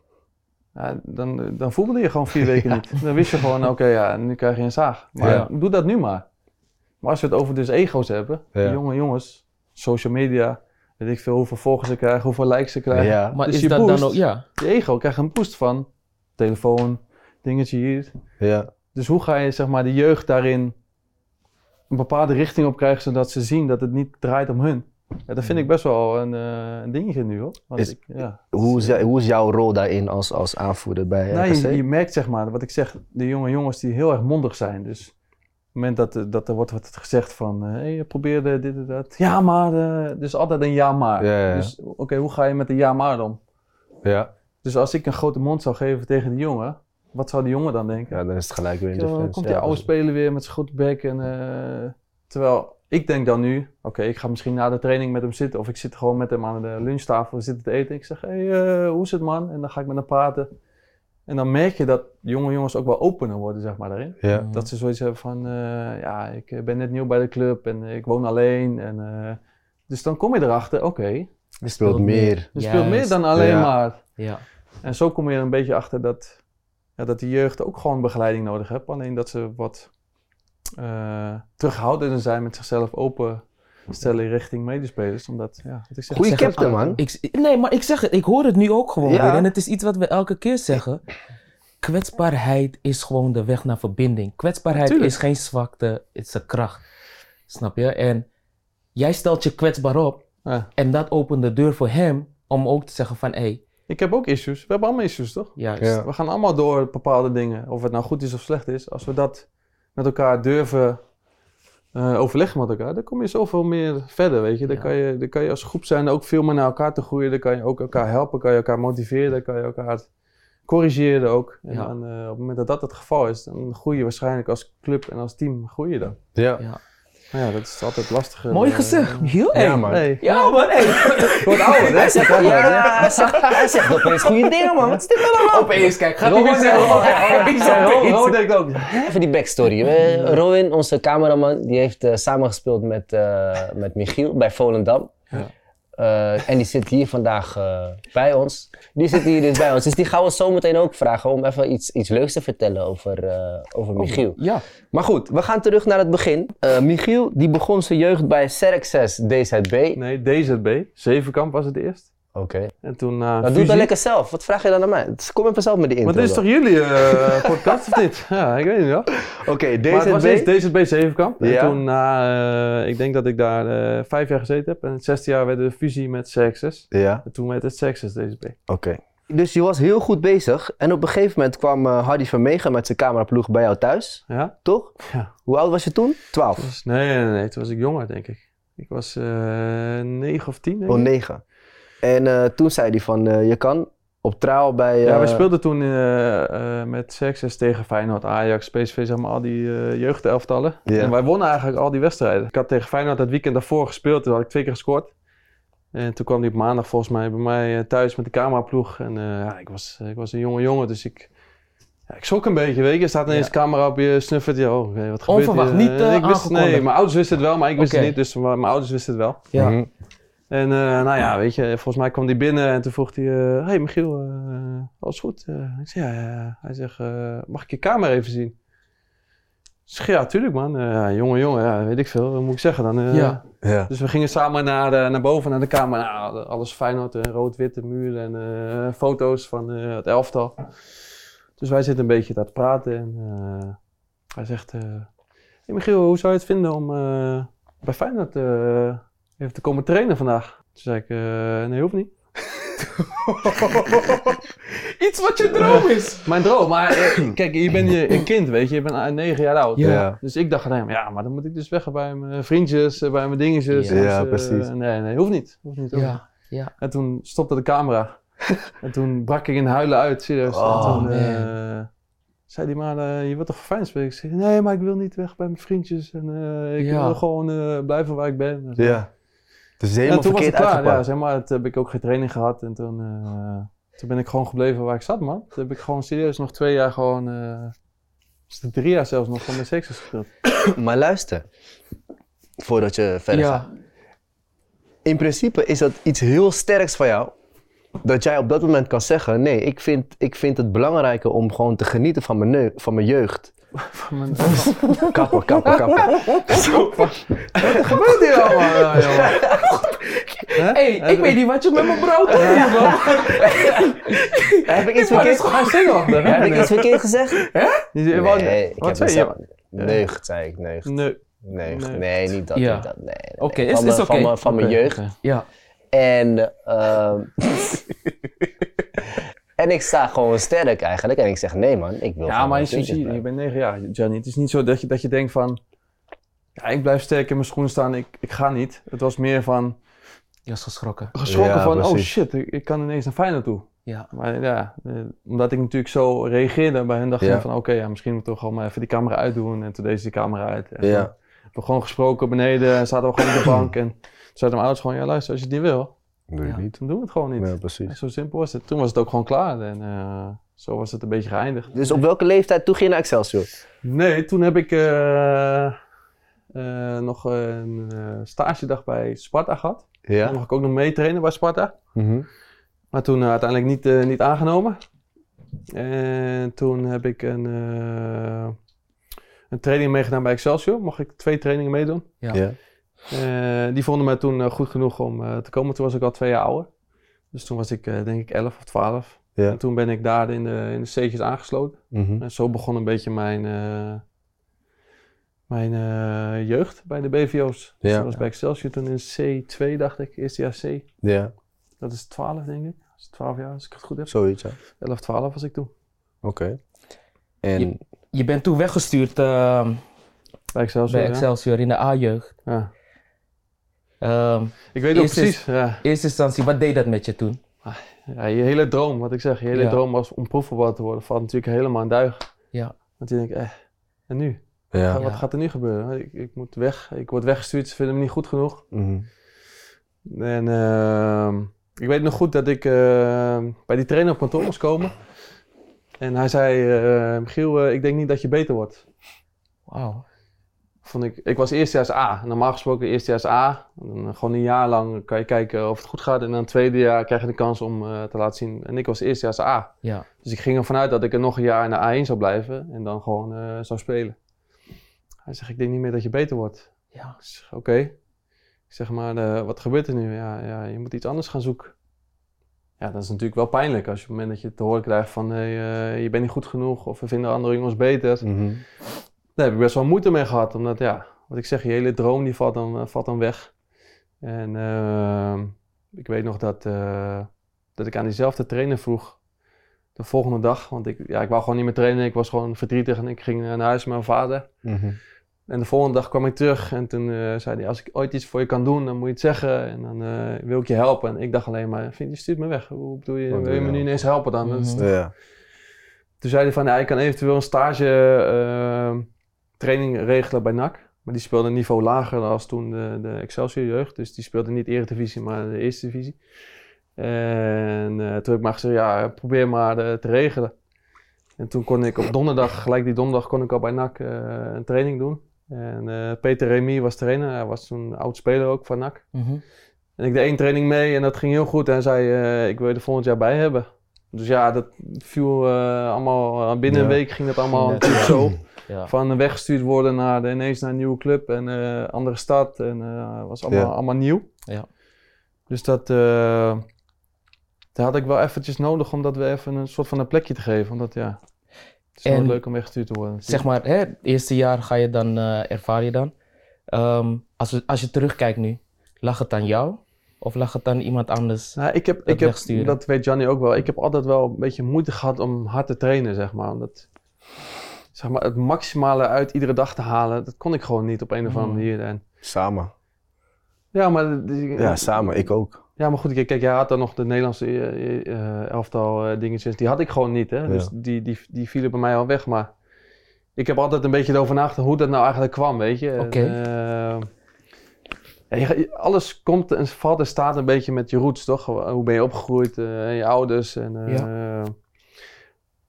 Ja, dan, dan voelde je gewoon vier weken (laughs) niet. Dan wist je gewoon, oké, ja, nu krijg je een zaag. Maar Ja. doe dat nu maar. Maar als we het over dus ego's hebben, Ja. jonge jongens, social media, weet ik veel hoeveel volgers ze krijgen, hoeveel likes ze krijgen. Ja, Maar Dus is je dat boost- dan ook, ja. Je ego krijgt een boost van telefoon, dingetje hier. ja. Dus hoe ga je zeg maar de jeugd daarin een bepaalde richting op krijgen, zodat ze zien dat het niet draait om hun? Ja, dat vind ik best wel een, eh, een dingetje nu hoor. Want Is- ik, ja. Hoe, is, hoe is jouw rol daarin als, als aanvoerder bij Nou, je, je merkt zeg maar, wat ik zeg, de jonge jongens die heel erg mondig zijn. Dus op het moment dat, eh, dat er wordt wat gezegd van, hé, hey, probeer de, dit en dat. Ja, maar, eh, dus altijd een ja, maar. Ja, ja, ja. Dus oké, hoe ga je met een ja, maar om? Ja. Dus als ik een grote mond zou geven tegen die jongen, wat zou die jongen dan denken? ja, dan is het gelijk weer in de komt die oude dat- speler weer met zijn goed bek. En, eh, terwijl ik denk dan nu, oké, ik ga misschien na de training met hem zitten. Of ik zit gewoon met hem aan de lunchtafel, we zitten te eten. Ik zeg, hé, hey, eh, hoe is het man? En dan ga ik met hem praten. En dan merk je dat jonge jongens ook wel opener worden, zeg maar, daarin. Ja. Dat ze zoiets hebben van, eh, ja, ik ben net nieuw bij de club en ik woon alleen. En, eh, dus dan kom je erachter, oké, Je speelt meer. er speelt meer dan alleen Ja. maar. Ja. En zo kom je er een beetje achter dat, ja, dat de jeugd ook gewoon begeleiding nodig heeft. Alleen dat ze wat eh terughoudender zijn met zichzelf openstellen richting medespelers. Omdat, ja, wat ik zeg, Goeie captain, man. Ik, nee, maar ik zeg het, ik hoor het nu ook gewoon Ja. weer. En het is iets wat we elke keer zeggen. Kwetsbaarheid is gewoon de weg naar verbinding. Kwetsbaarheid Tuurlijk. is geen zwakte, het is een kracht. Snap je? En jij stelt je kwetsbaar op. Ja. En dat opent de deur voor hem om ook te zeggen van... Hé, hey, Ik heb ook issues. We hebben allemaal issues, toch? juist. Ja. We gaan allemaal door bepaalde dingen. Of het nou goed is of slecht is. Als we dat met elkaar durven eh, overleggen met elkaar, dan kom je zoveel meer verder, weet je. Dan, Ja. kan je. dan kan je als groep zijn ook veel meer naar elkaar te groeien. Dan kan je ook elkaar helpen, kan je elkaar motiveren, dan kan je elkaar corrigeren ook. En Ja. dan, eh, op het moment dat dat het geval is, dan groei je waarschijnlijk als club en als team groei je dan. Ja. Ja. Maar ja, dat is altijd lastiger. Mooi eh, gezegd, Michiel. Ja, Hey. man. Nee. Ja, man. Hey. Ik word ouder, hè? Hij zegt, ja, hij zegt, hij zegt opeens goede dingen, man. Wat is dit allemaal? Opeens, kijk. Ga Robin zeggen. Opeens, Ja, Ro- opeens. Ro denkt ook. Even die backstory. We- Rowan, onze cameraman, die heeft eh, samengespeeld met, eh, met Michiel bij Volendam. Ja. Eh, en die zit hier vandaag eh, bij ons. Die zit hier dus bij ons. Dus die gaan we zo meteen ook vragen om even iets, iets leuks te vertellen over, eh, over Michiel. Ja. Maar goed, we gaan terug naar het begin. Eh, Michiel, die begon zijn jeugd bij Serk 6 DZB. Nee, DZB. Zevenkamp was het eerst. Oké. En toen na Nou, doe het dan lekker zelf. Wat vraag je dan aan mij? Dus kom even zelf met die intro. Maar dit is toch jullie eh, (laughs) podcast of niet? Ja, ik weet niet wel. Oké, Maar was DZB. DZB Zevenkamp. En toen na, eh, ik denk dat ik daar eh, vijf jaar gezeten heb. En het zesde jaar werd de fusie met Sexes. Ja, En toen werd het Sexes DZB. oké. Dus je was heel goed bezig. En op een gegeven moment kwam Hardy Vermegen met zijn cameraploeg bij jou thuis. Ja? Toch? Ja. Hoe oud was je toen? 12. Dus, nee, nee, nee. Toen was ik jonger, denk ik. Ik was eh negen of tien, denk Oh, ik. 9. En eh, toen zei hij van, eh, je kan op trouw bij... Ja, eh, wij speelden toen eh, eh, met Sexes tegen Feyenoord, Ajax, PSV, zeg maar, al die eh jeugdelftallen. En wij wonnen eigenlijk al die wedstrijden. Ik had tegen Feyenoord het weekend daarvoor gespeeld, toen had ik twee keer gescoord. En toen kwam hij op maandag volgens mij bij mij eh, thuis met de cameraploeg. En eh, ja, ik was, ik was een jonge jongen, dus ik, ja, ik schrok een beetje, weet je. Er staat ineens Ja. camera op je snuffert. Ja, oh, wat gebeurt Onverwacht, hier? niet, eh, ik wist, Nee, mijn ouders wisten het wel, maar ik wist het niet. Dus mijn ouders wisten het wel. Ja. Mhm. En eh, nou ja, weet je, volgens mij kwam hij binnen en toen vroeg hij... eh, hey Michiel, eh, alles goed? Eh, ik zei, ja. Hij zegt, mag ik je kamer even zien? Ik zeg, ja, tuurlijk man. Eh, ja, jongen, jongen, ja, weet ik veel. Wat moet ik zeggen dan? Eh, Ja. Ja. Dus we gingen samen naar, de- naar boven, naar de kamer. Nou, alles Feyenoord, eh, rood-witte muur en eh, foto's van eh, het elftal. Dus wij zitten een beetje daar te praten en eh, hij zegt... eh hey Michiel, hoe zou je het vinden om eh, bij Feyenoord eh, even te komen trainen vandaag? Toen zei ik, eh, nee, hoeft niet. (laughs) Iets wat je droom is. (laughs) Mijn droom, maar eh, (clears throat) kijk, je bent je, (clears throat) een kind, weet je, je bent negen jaar oud. Ja. Dus ik dacht alleen, ja, maar dan moet ik dus weg bij mijn vriendjes, eh, bij mijn dingetjes. Ja. Dus, Ja, precies. Nee, nee, hoeft niet. Hoeft niet hoeft. Ja, ja. En toen stopte de camera. (laughs) en toen brak ik in huilen uit, serieus. Oh, en toen man. eh, zei hij maar, je wilt toch Feyenoord spelen? Ik zei, nee, maar ik wil niet weg bij mijn vriendjes. En ik Ja. wil gewoon blijven waar ik ben. Ja. Dus helemaal toen was het klaar. Ja, zeg maar, toen heb ik ook geen training gehad. En toen, eh, toen ben ik gewoon gebleven waar ik zat, man. Toen heb ik gewoon serieus nog twee jaar gewoon... eh, het drie jaar zelfs nog van mijn Sexers gespeeld. (coughs) Maar luister, voordat je verder gaat. In principe is dat iets heel sterks van jou. Dat jij op dat moment kan zeggen: Nee, ik vind, ik vind het belangrijker om gewoon te genieten van mijn, van mijn jeugd. Van mijn... (laughs) Kappen, kappen, kappen. Wat gebeurt hier allemaal, jongen? Hè? hey, ik weet niet wat je met mijn brood doet. Heb ik iets verkeerd, hè? heb ik iets verkeerd gezegd? Wat- Nee, ik heb zei niet je? zo. Neugd, zei ik, neugd. Nee. Niet dat, Ja. niet dat. Nee. Oké, is- Van is mijn- oké. Van mijn, van mijn jeugd. Ja. En, ehm, (laughs) (laughs) en ik sta gewoon sterk eigenlijk. En ik zeg, nee man, ik wil Ja, gewoon maar je, je bent negen jaar, Gianni. Het is niet zo dat je, dat je denkt van... Ja, ik blijf sterk in mijn schoenen staan, ik, ik ga niet. Het was meer van Je was geschrokken. geschrokken Ja, van... Oh shit, ik, ik kan ineens naar Feyenoord toe. Ja. Maar ja, eh, omdat ik natuurlijk zo reageerde bij hen, dacht ik Ja. van... Oké, ja, misschien moet ik toch gewoon maar even die camera uitdoen. En toen deed ze die camera uit. En Ja. toen hebben we gewoon gesproken beneden en zaten we gewoon op de bank. En toen zeiden mijn ouders gewoon... Ja, luister, als je het niet wil, Doe je Ja. niet. dan doen we het gewoon niet. Ja, precies. Zo simpel was het. Toen was het ook gewoon klaar. En eh, zo was het een beetje geëindigd. Dus op welke leeftijd toen ging je naar Excelsior? Nee, toen heb ik eh, eh, nog een eh, stagedag bij Sparta gehad. Toen Ja. mocht ik ook nog meetrainen bij Sparta. Mhm. Maar toen uiteindelijk niet, niet aangenomen. En toen heb ik een, eh, een training meegedaan bij Excelsior. Mocht ik twee trainingen meedoen. Ja. Ja. Eh, die vonden mij toen eh, goed genoeg om eh, te komen. Toen was ik al twee jaar ouder. Dus toen was ik eh, denk ik 11 of 12. Ja. En toen ben ik daar in de, in de C'tjes aangesloten. Mhm. En zo begon een beetje mijn, eh, mijn eh, jeugd bij de BVO's. Dus Ja. dat was bij Excelsior toen in C2, dacht ik. Eerste jaar C. Ja, Dat is 12, denk ik. Dat is 12 jaar, als ik het goed heb. zoiets ja. 11, 12 was ik toen. Oké. En Je bent toen weggestuurd ehm, Bij Excelsior, bij ja. Excelsior in de A-jeugd. Ja. Ehm, Ik weet ook precies. Ja. eerste instantie, wat deed dat met je toen? ja, je hele droom, wat ik zeg. Je hele Ja. droom was om profvoetballer te worden. Valt natuurlijk helemaal in duigen. Ja. Want je denkt, eh, en nu? ja. Wat Ja. gaat er nu gebeuren? Ik, ik moet weg. Ik word weggestuurd. Ze vinden me niet goed genoeg. Mhm. En ehm, ik weet nog goed dat ik ehm, bij die trainer op kantoor moest komen. En hij zei, eh Michiel, eh, ik denk niet dat je beter wordt. Wauw. Vond ik, ik was eerstejaars A. Normaal gesproken eerstejaars A. En dan, eh, gewoon een jaar lang kan je kijken of het goed gaat. En dan het tweede jaar krijg je de kans om eh, te laten zien. En ik was eerstejaars A. Ja. Dus ik ging ervan uit dat ik er nog een jaar in de A1 zou blijven. En dan gewoon eh, zou spelen. Hij zegt, ik denk niet meer dat je beter wordt. Ja. Oké. Ik zeg maar, eh, wat gebeurt er nu? Ja, ja, je moet iets anders gaan zoeken. ja, dat is natuurlijk wel pijnlijk als je op het moment dat je te horen krijgt van hey, eh, je bent niet goed genoeg of we vinden andere jongens beter. Mhm. Daar heb ik best wel moeite mee gehad, omdat ja, wat ik zeg, je hele droom die valt dan, eh, valt dan weg. En ehm, ik weet nog dat, eh, dat ik aan diezelfde trainer vroeg de volgende dag, want ik, ja, ik wou gewoon niet meer trainen, ik was gewoon verdrietig en ik ging naar huis met mijn vader. Mhm. En de volgende dag kwam ik terug en toen eh, zei hij, als ik ooit iets voor je kan doen, dan moet je het zeggen en dan wil ik je helpen. En ik dacht alleen maar, vind je stuurt me weg. Hoe bedoel je, Wat wil je me nu nou? ineens helpen dan? Mhm. Ja. Toen zei hij van, ja, ik kan eventueel een stage training regelen bij NAC. Maar die speelde een niveau lager dan als toen de, de Excelsior jeugd. Dus die speelde niet Eredivisie, maar de Eerste Divisie. En eh, toen heb ik maar gezegd, ja, probeer maar eh, te regelen. En toen kon ik op donderdag, gelijk die donderdag, kon ik al bij NAC eh, een training doen. En Peter Remy was trainer, hij was toen oud speler ook van NAC. Mhm. En ik deed één training mee en dat ging heel goed. En hij zei, ik wil je er volgend jaar bij hebben. Dus ja, dat viel allemaal, binnen Ja. een week ging dat allemaal natuurlijk zo. Ja. Van weggestuurd worden naar de, ineens naar een nieuwe club en eh andere stad. En eh was allemaal, Ja. allemaal nieuw. Ja. Dus dat, eh dat had ik wel eventjes nodig om dat weer even een soort van een plekje te geven. Omdat ja, het is wel leuk om weggestuurd te worden. Zeg maar, hè, het eerste jaar ga je dan, eh, ervaar je dan. Ehm, als, we- als je terugkijkt nu, lag het aan jou? Of lag het aan iemand anders? Nou, ik heb, Dat ik heb, dat weet Johnny ook wel. Ik heb altijd wel een beetje moeite gehad om hard te trainen, zeg maar. Omdat, zeg maar, het maximale uit iedere dag te halen, dat kon ik gewoon niet op een of andere Mm. manier. En, Samen. ja, maar, Ja, samen. Ik ook. ja, maar goed, kijk, kijk, jij had dan nog de Nederlandse eh, eh, elftal eh, dingetjes. Die had ik gewoon niet, hè. Dus die, die, die vielen bij mij al weg. Maar ik heb altijd een beetje erover nagedacht hoe dat nou eigenlijk kwam, weet je. Oké. eh, ja, alles komt en valt en staat een beetje met je roots, toch? Hoe ben je opgegroeid eh, en je ouders. En, eh,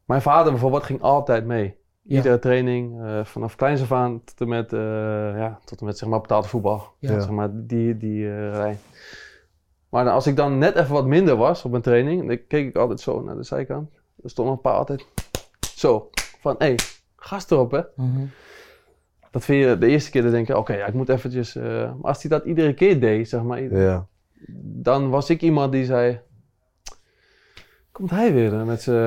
Mijn vader bijvoorbeeld ging altijd mee. Ja. Iedere training, eh, vanaf kleins af aan tot en met, eh, ja, tot en met zeg maar, betaalde voetbal. Ja. Zeg maar, die, die eh, rij. Maar dan, als ik dan net even wat minder was op een training, dan keek ik altijd zo naar de zijkant. Er stond een paar altijd zo van, hé, hey, gas erop hè. Mhm. Dat vind je de eerste keer, dan denk je, oké, ja, ik moet eventjes... eh, maar als hij dat iedere keer deed, zeg maar, Ja. dan was ik iemand die zei... Komt hij weer eh, met zijn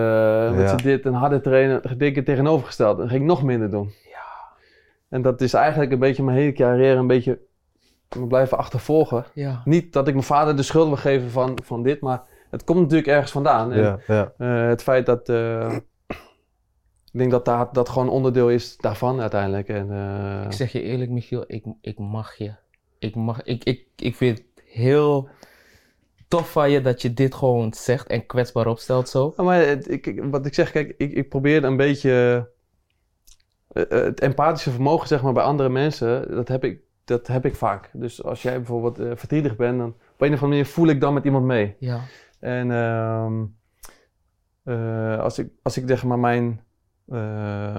Ja. z'n dit en harde trainen. Het tegenovergesteld. Dan ging ik nog minder doen. Ja. En dat is eigenlijk een beetje mijn hele carrière een beetje me blijven achtervolgen. Ja. Niet dat ik mijn vader de schuld wil geven van, van dit, maar het komt natuurlijk ergens vandaan. En, Ja, ja. eh, het feit dat... eh, ik denk dat dat, dat gewoon onderdeel is daarvan uiteindelijk. En, eh, Ik zeg je eerlijk, Michiel, ik, ik mag je. Ik, mag, ik, ik, ik vind het heel tof van je dat je dit gewoon zegt en kwetsbaar opstelt zo. Ja, maar ik, wat ik zeg, kijk, ik, ik probeer een beetje eh, eh, het empathische vermogen zeg maar, bij andere mensen, dat heb ik, dat heb ik vaak. Dus als jij bijvoorbeeld eh, verdrietig bent, dan op een of andere manier voel ik dan met iemand mee. Ja. En ehm, eh, als, ik, als ik zeg maar mijn,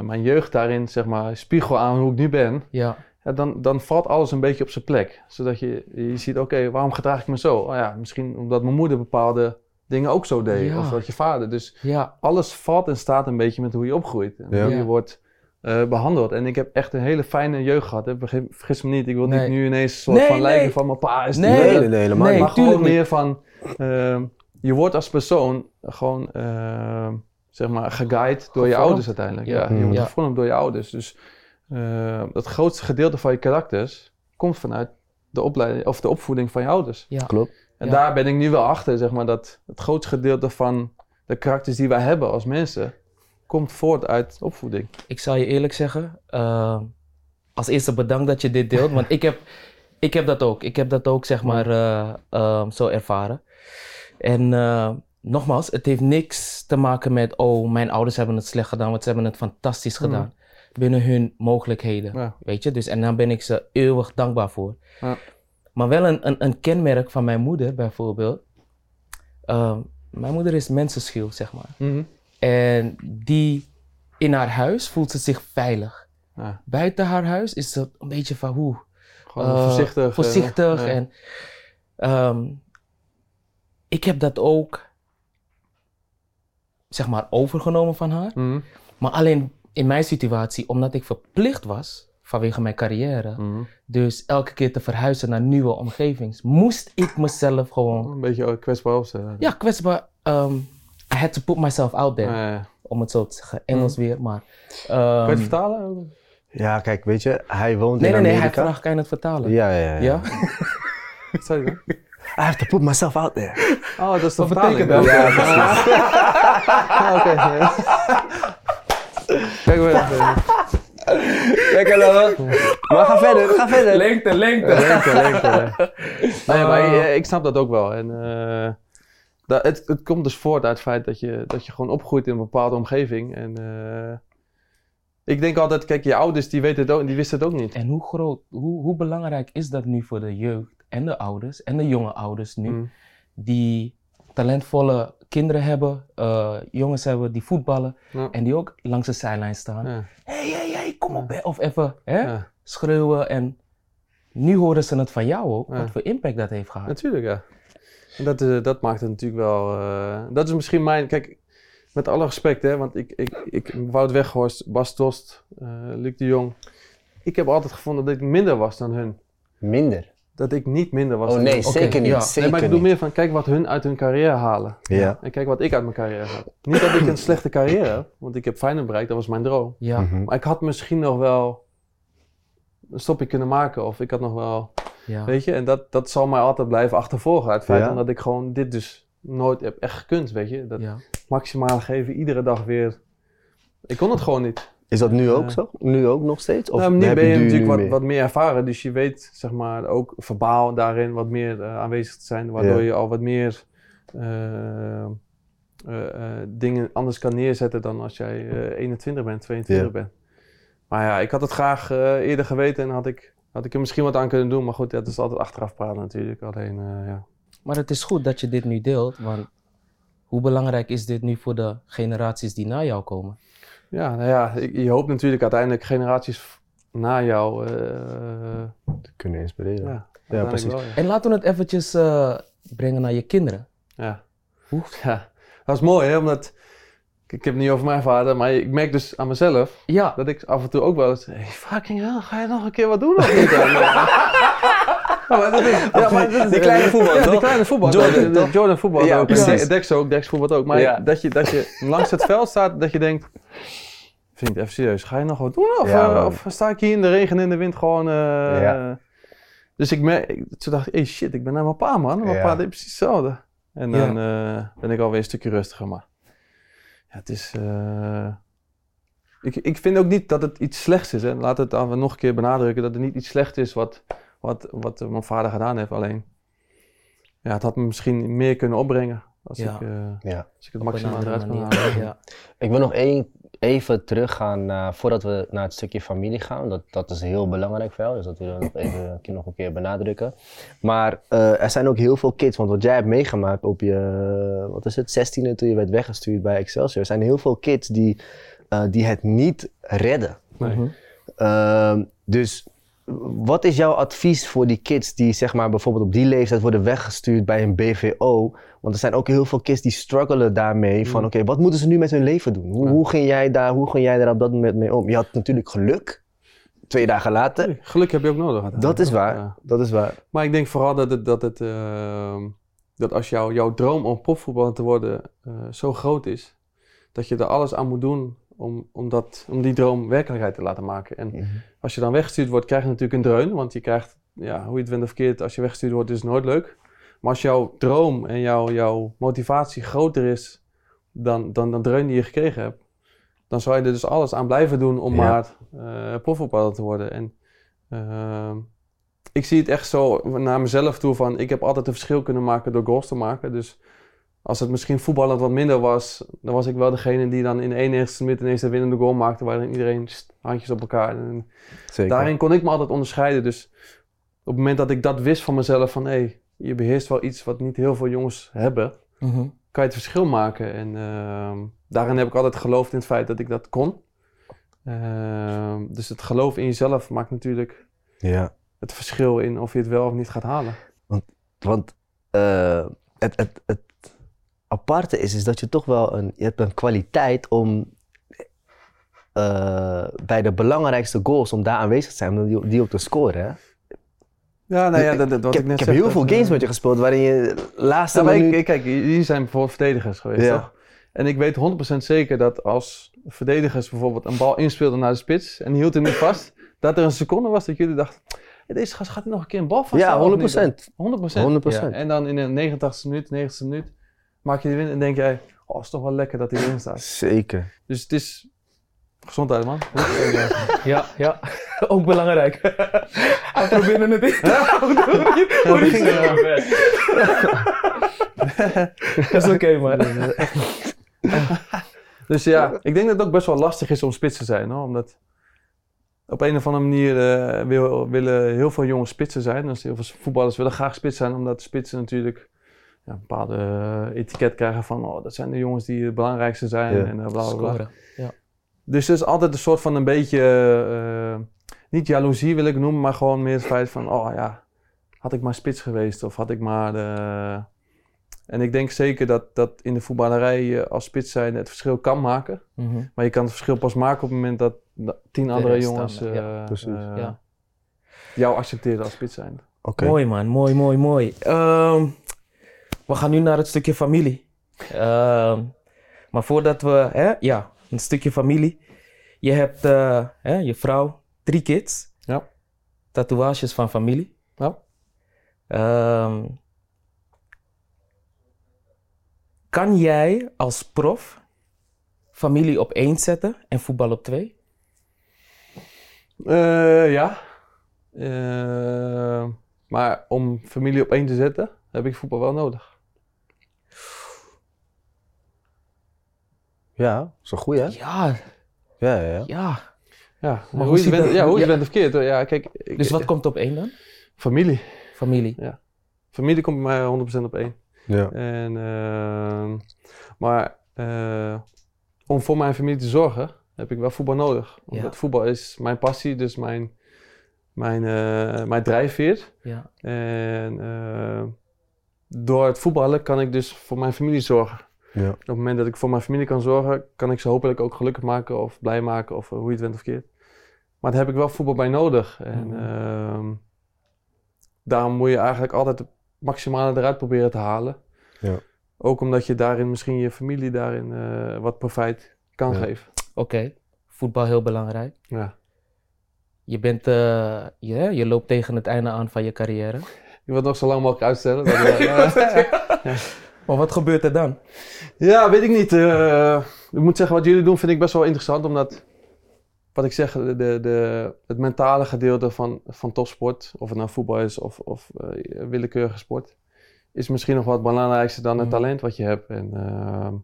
mijn jeugd daarin zeg maar, spiegel aan hoe ik nu ben, Ja. Ja, dan, dan valt alles een beetje op zijn plek. Zodat je, je ziet, oké, waarom gedraag ik me zo? Oh ja, misschien omdat mijn moeder bepaalde dingen ook zo deed. Ja. Of dat je vader. Dus Ja. alles valt en staat een beetje met hoe je opgroeit. En Ja. hoe je Ja. wordt eh, behandeld. En ik heb echt een hele fijne jeugd gehad. Hè. Vergis, vergis me niet, ik wil Nee. niet nu ineens een soort Nee, van lijken van mijn pa is Nee, Nee, nee, helemaal nee. niet. maar gewoon meer van, ehm, je wordt als persoon gewoon, ehm, zeg maar, geguid door je ouders uiteindelijk. Ja, Ja. je wordt Ja. gevormd door je ouders. Dus eh, het grootste gedeelte van je karakters komt vanuit de opleiding of de opvoeding van je ouders. Ja. Klopt. En Ja. daar ben ik nu wel achter, zeg maar, dat het grootste gedeelte van de karakters die wij hebben als mensen, komt voort uit opvoeding. Ik zal je eerlijk zeggen, eh, als eerste bedankt dat je dit deelt, want ik heb, ik heb dat ook. Ik heb dat ook, zeg maar, eh, zo ervaren. En eh, nogmaals, het heeft niks te maken met, oh, mijn ouders hebben het slecht gedaan, want ze hebben het fantastisch Mhm. gedaan. Binnen hun mogelijkheden, Ja. weet je. Dus, en daar ben ik ze eeuwig dankbaar voor. Ja. Maar wel een, een, een kenmerk van mijn moeder, bijvoorbeeld. Eh, mijn moeder is mensenschuw, zeg maar. En die in haar huis voelt ze zich veilig. Ja. Buiten haar huis is ze een beetje van hoe. Gewoon eh, voorzichtig. eh, Voorzichtig. En, ehm, ik heb dat ook, zeg maar, overgenomen van haar. Mhm. Maar alleen in mijn situatie, omdat ik verplicht was vanwege mijn carrière. Mhm. Dus elke keer te verhuizen naar nieuwe omgevings, moest ik mezelf gewoon Een beetje ook kwetsbaar opstellen. ja, kwetsbaar ehm, I had to put myself out there, Eh, om het zo te zeggen. Engels weer, maar... kan je het ehm, vertalen? Ja, kijk, weet je, hij woont nee, in nee, nee, hij Amerika. vraagt, kan je het vertalen? Ja, ja, ja. Ja? (laughs) Dan? I have to put myself out there. Oh, dat is de Wat vertaling. betekent dat? Ja, precies. (laughs) Ah, oké. (laughs) Kijk maar. Lekker dan. Maar ga verder, ga verder. Lengte, lengte. Lengte, lengte. (laughs) Nee, maar eh, ik snap dat ook wel. En, eh, dat, het, het komt dus voort uit het feit dat je, dat je gewoon opgroeit in een bepaalde omgeving. En eh, ik denk altijd, kijk, je ouders die, weten het ook, die wisten het ook niet. En hoe groot, hoe, hoe belangrijk is dat nu voor de jeugd en de ouders en de jonge ouders nu, Mm. die talentvolle kinderen hebben, eh, jongens hebben die voetballen Ja. en die ook langs de zijlijn staan. Ja. hey, hey, hey, kom op, hè. of even hè, Ja. schreeuwen. En nu horen ze het van jou ook, Ja. wat voor impact dat heeft gehad. Natuurlijk, ja. En dat, eh, dat maakt het natuurlijk wel... eh, dat is misschien mijn... Kijk, met alle respect, hè. Want ik, ik, ik Wout Weghorst, Bas Dost, eh Luc de Jong. Ik heb altijd gevonden dat ik minder was dan hun. Minder. Dat ik niet minder was Oh nee, zeker niet. ja. Zeker Nee, maar ik bedoel niet. meer van, kijk wat hun uit hun carrière halen. Ja. En kijk wat ik uit mijn carrière heb. Niet dat ik een slechte carrière heb, want ik heb Feyenoord bereikt, dat was mijn droom. Ja, Mhm. Maar ik had misschien nog wel een stopje kunnen maken. Of ik had nog wel, ja. weet je. En dat, dat zal mij altijd blijven achtervolgen. Het feit Ja. omdat ik gewoon dit dus nooit heb echt gekund, weet je. Dat ja. maximale geven, iedere dag weer. Ik kon het gewoon niet. Is dat nu ook Eh. zo? Nu ook nog steeds? Of nou, nu heb ben je nu natuurlijk wat, meer? wat meer ervaren. Dus je weet, zeg maar, ook verbaal daarin wat meer eh, aanwezig te zijn. Waardoor je al wat meer eh, eh, eh, dingen anders kan neerzetten dan als jij eh, 21 bent, 22 Ja. bent. Maar ja, ik had het graag eh, eerder geweten en had ik, had ik er misschien wat aan kunnen doen. Maar goed, dat is altijd achteraf praten natuurlijk. Alleen, eh, ja. Maar het is goed dat je dit nu deelt, want hoe belangrijk is dit nu voor de generaties die na jou komen? Ja, nou ja, ik- je hoopt natuurlijk uiteindelijk generaties na jou. eh, Te kunnen inspireren. ja, precies. wel, ja. En laten we het eventjes eh, brengen naar je kinderen. Ja. Hoe? (laughs) ja, dat is mooi, hè? Omdat ik, ik heb het niet over mijn vader, maar ik merk dus aan mezelf Ja, dat ik af en toe ook wel eens. Hey, fucking hell, ga je nog een keer wat doen of niet? (laughs) Ja, maar dat is, (laughs) ja, maar dat is- Die kleine voetbal, Ja, die kleine voetbal. Jordan, de? Jordan voetbal Ja, ook. Precies. Dex ook, Dex voetbal ook. Maar Ja. dat, je, dat je langs het veld staat, dat je denkt. Vind ik even serieus, ga je nog wat doen? Of, Ja, eh, of sta ik hier in de regen en in de wind gewoon... eh, Ja. Dus ik merk, toen dacht ik, hey shit, ik ben naar mijn pa man. Mijn pa deed precies hetzelfde. En dan eh, ben ik alweer een stukje rustiger. Maar ja, het is... eh, ik, ik vind ook niet dat het iets slechts is. Hè. Laat het dan nog een keer benadrukken dat het niet iets slechts is wat, wat, wat mijn vader gedaan heeft. Alleen, ja, het had me misschien meer kunnen opbrengen. Als, Ja. ik, eh, Ja. als ik het maximaal eruit kon halen. Ja. Ik wil nog één, even teruggaan naar, voordat we naar het stukje familie gaan. Dat, dat is heel belangrijk voor jou, dus dat willen we nog even een keer- nog een keer benadrukken. Maar eh, er zijn ook heel veel kids, want wat jij hebt meegemaakt op je, wat is het, 16e toen je werd weggestuurd bij Excelsior. Er zijn heel veel kids die, eh, die het niet redden. Nee. Mhm. Ehm, dus wat is jouw advies voor die kids die zeg maar bijvoorbeeld op die leeftijd worden weggestuurd bij een BVO? Want er zijn ook heel veel kids die struggelen daarmee van Mm. oké, wat moeten ze nu met hun leven doen? Hoe, Ja. hoe, ging jij daar, hoe ging jij daar op dat moment mee om? Je had natuurlijk geluk, twee dagen later. Geluk heb je ook nodig. uiteindelijk. Dat is waar, Ja. dat is waar. Maar ik denk vooral dat, het, dat, het, ehm, dat als jou, jouw droom om profvoetballer te worden eh, zo groot is, dat je er alles aan moet doen om, om, dat, om die droom werkelijkheid te laten maken. En Mhm. als je dan weggestuurd wordt, krijg je natuurlijk een dreun, want je krijgt, ja, hoe je het went of verkeerd, als je weggestuurd wordt, is het nooit leuk. Maar als jouw droom en jouw, jouw motivatie groter is dan, dan de dreun die je gekregen hebt, dan zou je er dus alles aan blijven doen om Ja. maar profvoetballer te worden. En ehm, ik zie het echt zo naar mezelf toe van, ik heb altijd een verschil kunnen maken door goals te maken. Dus als het misschien voetballend wat minder was, dan was ik wel degene die dan in de 91ste minuut ineens de winnende goal maakte, waarin iedereen st- handjes op elkaar. En Zeker. daarin kon ik me altijd onderscheiden. Dus op het moment dat ik dat wist van mezelf, van hé, hey, je beheerst wel iets wat niet heel veel jongens hebben, Mhm. kan je het verschil maken. En ehm, daarin heb ik altijd geloofd in het feit dat ik dat kon. Ehm, dus het geloof in jezelf maakt natuurlijk Ja. het verschil in of je het wel of niet gaat halen. Want eh, het, het, het aparte is, is dat je toch wel een, je hebt een kwaliteit om eh, bij de belangrijkste goals, om daar aanwezig te zijn, om die, die op te scoren. Hè? Ja, nou ja, dat, dat, wat ik ik, heb, net ik heb heel veel eh, games met je gespeeld waarin je laatste Ja, maar ik- minuut... ik- kijk, jullie zijn bijvoorbeeld verdedigers geweest, Ja. toch? En ik weet 100% zeker dat als verdedigers bijvoorbeeld een bal inspeelden naar de spits en die hield hem niet vast, dat er een seconde was dat jullie dachten, "Hé, deze gast gaat hij nog een keer een bal vast. ja, 100 procent. 100%. 100 procent. En dan in de 89e minuut, 90e minuut, maak je die win en denk jij, oh, is toch wel lekker dat hij erin staat. Zeker. Dus het is gezondheid, man. (laughs) Ja, ja. (laughs) Ook belangrijk. (laughs) Hij probeerde het in. Je- hoe dat is ging, het? Dat is oké, man. Dus ja, ik denk dat het ook best wel lastig is om spits te zijn, hoor. Omdat op een of andere manier eh, wil, willen heel veel jongens spitsen zijn. Dus heel veel voetballers willen graag spits zijn, omdat spitsen natuurlijk ja, een bepaalde eh, etiket krijgen van, oh, dat zijn de jongens die het belangrijkste zijn Ja. en eh, bla bla bla. Scoren. Dus er is altijd een soort van een beetje, eh, niet jaloezie wil ik noemen, maar gewoon meer het feit van, oh ja, had ik maar spits geweest of had ik maar de... En ik denk zeker dat, dat in de voetballerij je als spits zijn het verschil kan maken. Mhm. Maar je kan het verschil pas maken op het moment dat dat tien andere jongens dan, ja. Ja. jou accepteren als spits zijn. Oké. Mooi man, mooi, mooi, mooi. Ehm, we gaan nu naar het stukje familie. Ehm, maar voordat we, hè, ja, een stukje familie. Je hebt eh, hè, je vrouw, drie kids. Ja. Tatoeages van familie. Ja. Ehm, kan jij als prof familie op één zetten en voetbal op twee? Eh, ja. Eh, maar om familie op één te zetten, heb ik voetbal wel nodig. Ja, dat is een goeie, hè? Ja, Ja, ja, ja. ja. Ja, Maar hoe, je bent, ja, hoe je ja. bent of verkeerd. hoor. Ja, kijk, ik- Dus wat komt op één dan? Familie. Familie. Familie komt bij mij 100% op één. ja. En, ehm, maar eh, om voor mijn familie te zorgen, heb ik wel voetbal nodig. Omdat voetbal is mijn passie, dus mijn, mijn, eh, mijn drijfveer. Ja. En eh, door het voetballen kan ik dus voor mijn familie zorgen. Ja. Op het moment dat ik voor mijn familie kan zorgen, kan ik ze hopelijk ook gelukkig maken of blij maken of eh, hoe je het bent of keert. Maar daar heb ik wel voetbal bij nodig. En Mhm. ehm, daarom moet je eigenlijk altijd het maximale eruit proberen te halen. Ja. Ook omdat je daarin misschien je familie daarin eh, wat profijt kan Ja. geven. Oké, voetbal heel belangrijk. Ja. Je, bent, eh, je, je loopt tegen het einde aan van je carrière. Je wilt het nog zo lang mogelijk uitstellen. Dat, eh, (laughs) (laughs) Maar wat gebeurt er dan? Ja, weet ik niet. Eh, ik moet zeggen, wat jullie doen vind ik best wel interessant, omdat, wat ik zeg, de, de, het mentale gedeelte van, van topsport, of het nou voetbal is of, of eh, willekeurige sport, is misschien nog wat belangrijkste dan het Mhm. talent wat je hebt. En ehm, op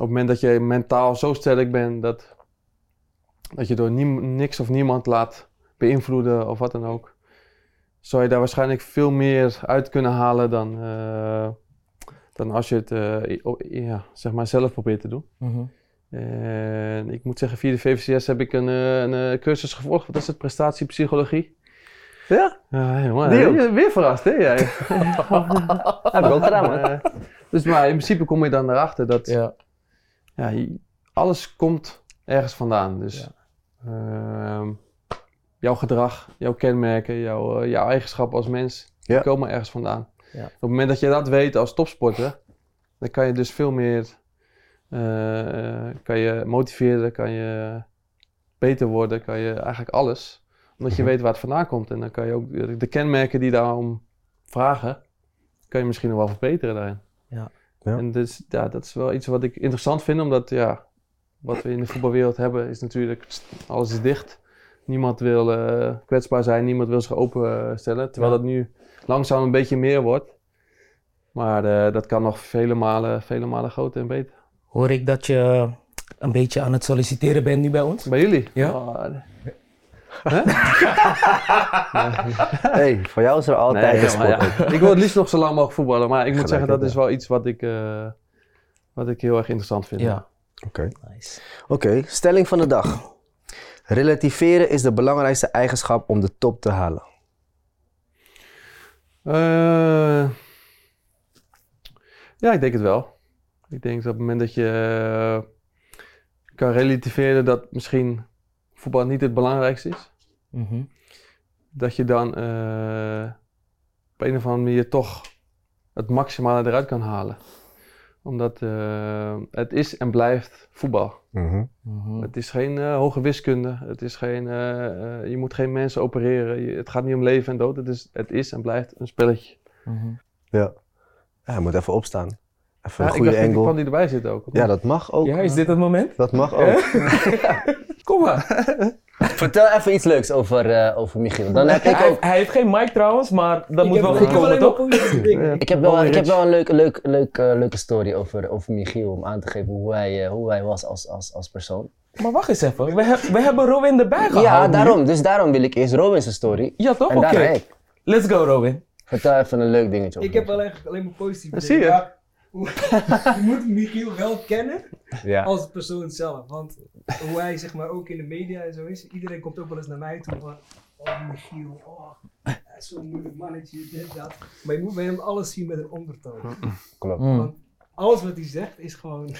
het moment dat je mentaal zo sterk bent dat, dat je door niks of niemand laat beïnvloeden of wat dan ook, zou je daar waarschijnlijk veel meer uit kunnen halen dan, eh, dan als je het eh, ja, zeg maar zelf probeert te doen. Mhm. En ik moet zeggen, via de VVCS heb ik een, eh, een eh, cursus gevolgd. Wat is het? Prestatiepsychologie. Ja? Die ook? Weer, verrast, hè jij? (laughs) Heb ik ook gedaan, man. Dus maar in principe kom je dan erachter dat Ja. alles komt ergens vandaan. Dus ehm, jouw gedrag, jouw kenmerken, jouw, jouw eigenschappen als mens, komen ergens vandaan. Ja. Op het moment dat je dat weet als topsporter, dan kan je dus veel meer eh, kan je motiveren, kan je beter worden, kan je eigenlijk alles. Omdat je Mhm. weet waar het vandaan komt. En dan kan je ook de, kenmerken die daarom vragen, kan je misschien nog wel verbeteren daarin. Ja. Ja. En dus, ja, dat is wel iets wat ik interessant vind, omdat ja, wat we in de voetbalwereld hebben is natuurlijk, alles is dicht. Niemand wil eh, kwetsbaar zijn, niemand wil zich openstellen. Terwijl Ja. dat nu langzaam een beetje meer wordt. Maar eh, dat kan nog vele malen, vele malen groter en beter. Hoor ik dat je een beetje aan het solliciteren bent nu bij ons? Bij jullie? Ja. Oh, (laughs) hey, voor jou is er altijd nee, een maar sport. ja. Ik wil het liefst nog zo lang mogelijk voetballen. Maar ik moet Gelijk zeggen, dat is wel iets wat ik, eh, wat ik heel erg interessant vind. Ja. Oké. Nice. Oké, stelling van de dag. Relativeren is de belangrijkste eigenschap om de top te halen. Eh, ja, ik denk het wel. Ik denk dat op het moment dat je eh, kan relativeren dat misschien voetbal niet het belangrijkste is. Mhm. dat je dan eh, op een of andere manier toch het maximale eruit kan halen. Omdat eh, het is en blijft voetbal. Mhm. Mhm. Het is geen eh, hoge wiskunde. Het is geen, eh, je moet geen mensen opereren. Je- het gaat niet om leven en dood. Het is, het is en blijft een spelletje. Mhm. Ja. ja, je moet even opstaan. Even Ja, een ik goede dacht, ik angle. kwam die erbij zitten ook. Ja, dat mag ook. Ja, is dit het moment? Dat mag ook. (laughs) Kom maar. (laughs) Vertel even iets leuks over, eh, over Michiel. Dan heb ik Hij, ook... hij heeft geen mic trouwens, maar dat moet wel goed komen, toch? Ik heb wel, ik heb wel een leuke, leuke, leuke, leuke story over, over Michiel om aan te geven hoe hij, eh, hoe hij was als, als, als persoon. Maar wacht eens even. We, heb- we hebben Robin erbij gehaald Ja, daarom. Dus daarom wil ik eerst Robin's story. Ja, toch? Oké. Let's go, Robin. Vertel even een leuk dingetje over Ik heb wel eigenlijk alleen maar positieve zie dingen. je. (laughs) Je moet Michiel wel kennen Ja. als persoon zelf. Want hoe hij zeg maar ook in de media en zo is. Iedereen komt ook wel eens naar mij toe van... Oh Michiel, oh, hij is zo'n moeilijk mannetje, dit, dat. Maar je moet bij hem alles zien met een ondertoon. Klopt. Mm. Want alles wat hij zegt is gewoon... (laughs)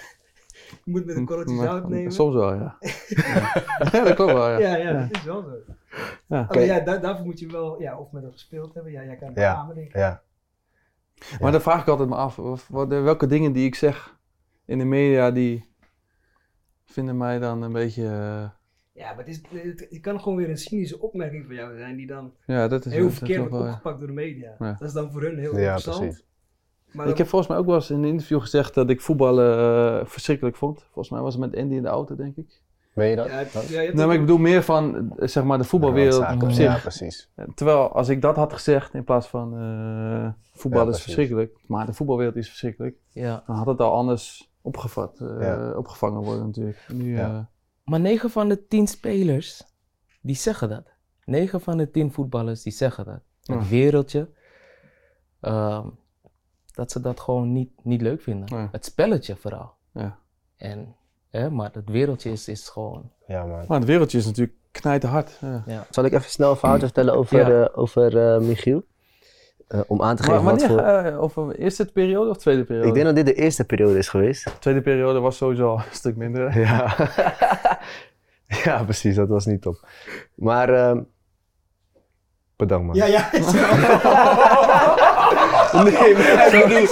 Je moet met een korreltje Maar- zout nemen. Soms wel, ja. (laughs) ja, dat klopt wel, ja. Ja, ja, dat is wel zo. Ja. Alleen ja, daar- daarvoor moet je wel ja, of met hem gespeeld hebben. Ja, jij kan het Ja. samen denk ik. Ja. Maar dan vraag ik altijd me af, wat- welke dingen die ik zeg in de media, die vinden mij dan een beetje... eh, Ja, maar het, is, het, het kan gewoon weer een cynische opmerking van jou zijn die dan ja, dat is heel dat verkeerd wordt opgepakt door de media. Ja. Dat is dan voor hun heel Ja, interessant. precies. Maar Ik heb volgens mij ook wel eens in een interview gezegd dat ik voetballen eh, verschrikkelijk vond. Volgens mij was het met Andy in de auto, denk ik. Weet je dat? ja, Dat? ja, Nee, maar ik bedoel meer van, eh, zeg maar, de voetbalwereld op Ja, zich. Ja, precies. Terwijl als ik dat had gezegd in plaats van eh, voetbal Ja, is verschrikkelijk, maar de voetbalwereld is verschrikkelijk, Ja. dan had het al anders opgevat, eh, Ja. opgevangen worden natuurlijk. Nu, Ja. eh, Maar 9 van de 10 spelers, die zeggen dat. 9 van de 10 voetballers, die zeggen dat. Ja. Het wereldje, ehm, dat ze dat gewoon niet, niet leuk vinden. Het spelletje vooral. ja. En, hè, maar het wereldje is, is gewoon... Ja, man. Maar het wereldje is natuurlijk knijterhard. Ja. Ja. Zal ik even snel een verhaal vertellen over, Ja. eh, over eh, Michiel? Eh, om aan te Maar geven wat wanneer, voor... eh, of een eerste periode of tweede periode? Ik denk dat dit de eerste periode is geweest. De tweede periode was sowieso al een stuk minder. Ja. (laughs) ja, precies. Dat was niet top. Maar ehm, bedankt man. Ja, ja. (laughs) Nee, maar ik bedoel...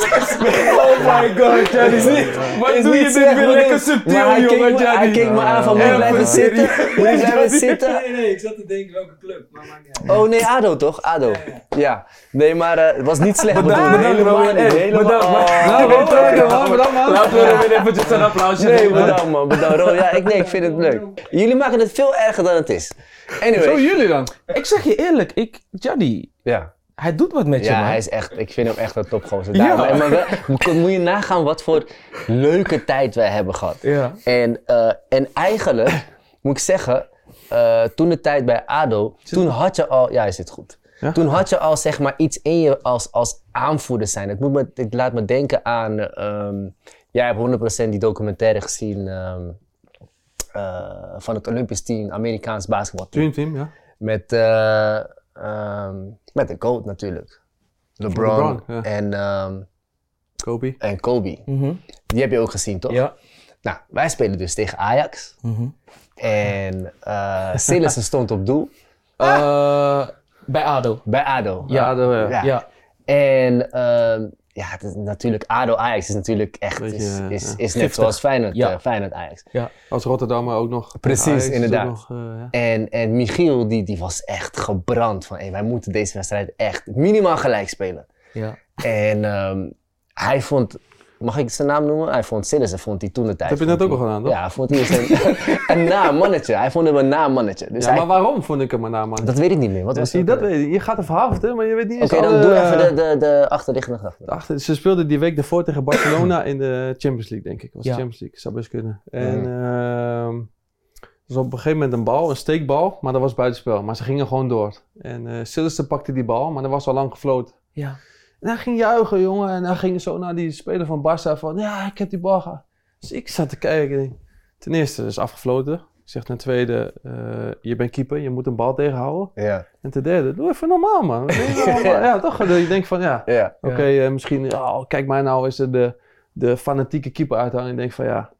Oh my god, Johnny. Wat is doe je dit weer lekker subtiel, maar hij keek jongen, Johnny. Hij keek me aan van, moet blijven zitten? Moet blijven zitten? Nee, nee, ik zat te denken welke club, maar maakt niet uit. Oh nee, ADO toch? ADO. Ja, ja. Ja. Nee, maar eh, het was niet slecht Bedankt, bedoeld. bedankt, Helemaal niet. Helemaal bedankt, man. Oh. Bedankt, bedankt, man. Bedankt, man. Laten we er weer eventjes een applausje Nee, bedankt man. Bedankt. Ja, ik, nee, ik vind het leuk. Jullie maken het veel erger dan het is. Zo Anyway. jullie dan? Ik zeg je eerlijk, ik, Johnny, Ja. Hij doet wat met je, Ja, man. hij is echt, ik vind hem echt een topgozer. Ja. Daarom- Maar wel, moet moet je nagaan wat voor leuke tijd wij hebben gehad. Ja. En, eh, en eigenlijk, moet ik zeggen, eh, toen de tijd bij ADO, toen had je al, ja, hij zit goed. Ja? Toen had je al zeg maar iets in je als, als aanvoerder zijn. Het, moet me, het laat me denken aan, ehm, jij hebt 100% die documentaire gezien ehm, eh, van het Olympisch team, Amerikaans basketbalteam. Dream Team, ja. Met, eh, ehm, met de GOAT natuurlijk. LeBron, LeBron, ja. en, ehm, Kobe. en Kobe. Mhm. Die heb je ook gezien, toch? Ja. Nou, wij spelen dus tegen Ajax. Mhm. En eh Sillissen stond op doel Eh, bij ADO. bij ADO. Ja. ADO, ja. Ja. Ja. En ehm, ja, het is natuurlijk ADO Ajax is natuurlijk echt Beetje, is, eh, is, ja. is net Giftig. zoals Feyenoord, Ja. eh, Feyenoord Ajax. Als Rotterdammer ook nog. Precies, Ajax inderdaad. nog, eh, ja. En, en Michiel die, die was echt gebrand van hey, wij moeten deze wedstrijd echt minimaal gelijk spelen. Ja. En ehm, hij vond, mag ik zijn naam noemen? Hij vond Sillissen vond hij toen de tijd. Dat heb je net ook al hij- gedaan, toch? Ja, vond hij een, (laughs) een naam mannetje. Hij vond hem een naam mannetje. Dus ja, hij, maar waarom vond ik hem maar na, man? dat weet ik niet meer. Wat Ja, was zie dat weet je. Je gaat een verhaal vertellen, maar je weet niet Oké, dan doe even de, de, de achterliggende gedachte. Achter, ze speelden die week daarvoor tegen Barcelona (clears throat) in de Champions League, denk ik. Was Ja. de Champions League, zou best kunnen. En ehm dus op een gegeven moment een bal, een steekbal, maar dat was buitenspel. Maar ze gingen gewoon door. En Sillissen pakte die bal, maar dat was al lang gefloten. Ja. En hij ging juichen, jongen. En hij ging zo naar die speler van Barça van, ja, ik heb die bal gehad. Dus ik zat te kijken. Ten eerste, is afgefloten. Ik zeg ten tweede, eh, je bent keeper, je moet een bal tegenhouden. Ja. En ten derde, doe even normaal, man. (laughs) Ja, toch? Je denkt van, ja, Ja. Oké, eh, misschien, oh, kijk mij nou eens de, de fanatieke keeper uithangen. En ik denk van ja,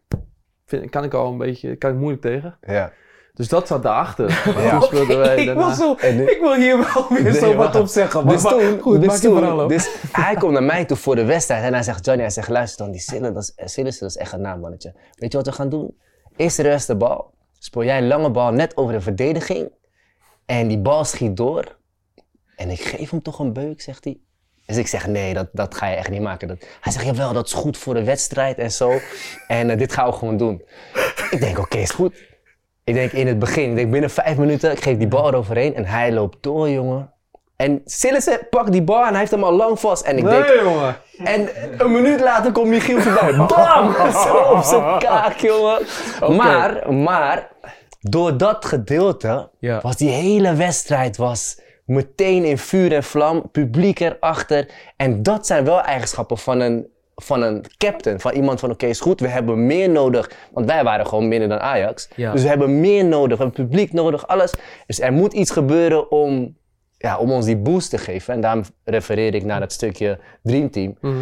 vind, kan ik al een beetje, kan ik moeilijk tegen. Ja. Dus dat zat daarachter. (laughs) Ja. Toen speelden wij ik, daarna. zo, En ik wil hier wel weer Nee, zo wat op zeggen. Maar, Dus maar toen, goed, dus, toen dus (laughs) hij komt naar mij toe voor de wedstrijd en hij zegt, Johnny, hij zegt, luister dan, die Sillen, dat is, eh, dat is echt een naam, mannetje. Weet je wat we gaan doen? Eerst de rest de bal, speel jij een lange bal net over de verdediging en die bal schiet door. En ik geef hem toch een beuk, zegt hij. Dus ik zeg, nee, dat, dat ga je echt niet maken. Dat, hij zegt, jawel, dat is goed voor de wedstrijd en zo. En eh, dit gaan we gewoon doen. Ik denk, oké, is goed. Ik denk in het begin, ik denk binnen vijf minuten, ik geef die bal eroverheen en hij loopt door, jongen. En Sillissen pakt die bal en hij heeft hem al lang vast. En ik denk, Nee, jongen. en een minuut later komt Michiel voorbij. (laughs) Bam! (laughs) Zo op zijn kaak, jongen. Maar, maar, door dat gedeelte Ja. was die hele wedstrijd was meteen in vuur en vlam. Publiek erachter. En dat zijn wel eigenschappen van een, van een captain. Van iemand van, oké, is goed, we hebben meer nodig. Want wij waren gewoon minder dan Ajax. Ja. Dus we hebben meer nodig, we hebben publiek nodig, alles. Dus er moet iets gebeuren om, ja, om ons die boost te geven. En daarom refereer ik naar dat stukje Dream Team. Mhm.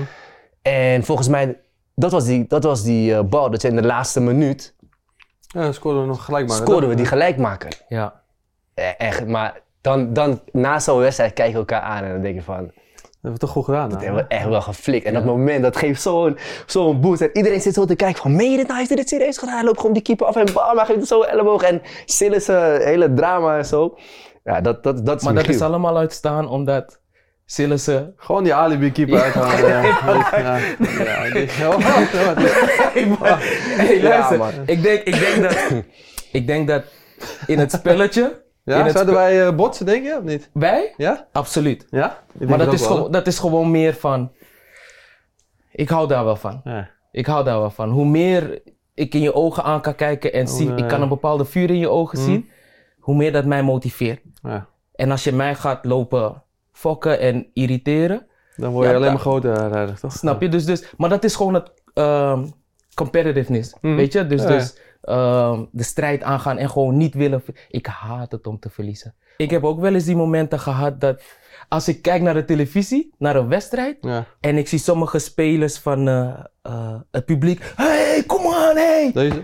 En volgens mij, dat was die, dat was die eh, bal dat je in de laatste minuut Ja, scoorden we nog gelijk maar. scoren we die gelijkmaker. Ja. Eh, Echt, maar dan, dan na zo'n wedstrijd kijk je elkaar aan en dan denk je van, Dat hebben we toch goed gedaan. dat nou. hebben we echt wel geflikt. En dat moment, dat geeft zo'n zo'n boost. En iedereen zit zo te kijken van, meen je dit nou? Heeft hij dit serieus gedaan? Hij loopt gewoon die keeper af en bam, hij geeft zo'n elleboog. En Sillissen, hele drama en zo. Ja, dat, dat, dat is Maar dat is allemaal uitstaan omdat Sillissen... Gewoon die alibi-keeper uithalen. Ja, (laughs) ja, ja, (laughs) Hey, Ja, luister. ik, denk, ik, denk dat, ik denk dat in het spelletje... Ja, zouden wij eh, botsen, denk je, of niet? Wij? Ja? Absoluut. Ja? Maar dat is, gewoon, dat is gewoon meer van... Ik hou daar wel van. Ja. Ik hou daar wel van. Hoe meer ik in je ogen aan kan kijken en zie, eh, ik kan een bepaalde vuur in je ogen Mm. zien, hoe meer dat mij motiveert. Ja. En als je mij gaat lopen fokken en irriteren, Dan word je Ja, alleen maar groter, eh, rijder, toch? snap je? Dus, dus, maar dat is gewoon het ehm, competitiveness, Mm. weet je? Dus, dus ehm, de strijd aangaan en gewoon niet willen... Ik haat het om te verliezen. Ik heb ook wel eens die momenten gehad dat als ik kijk naar de televisie, naar een wedstrijd, Ja. en ik zie sommige spelers van eh, eh, het publiek. Hey, kom aan, hey! Deze?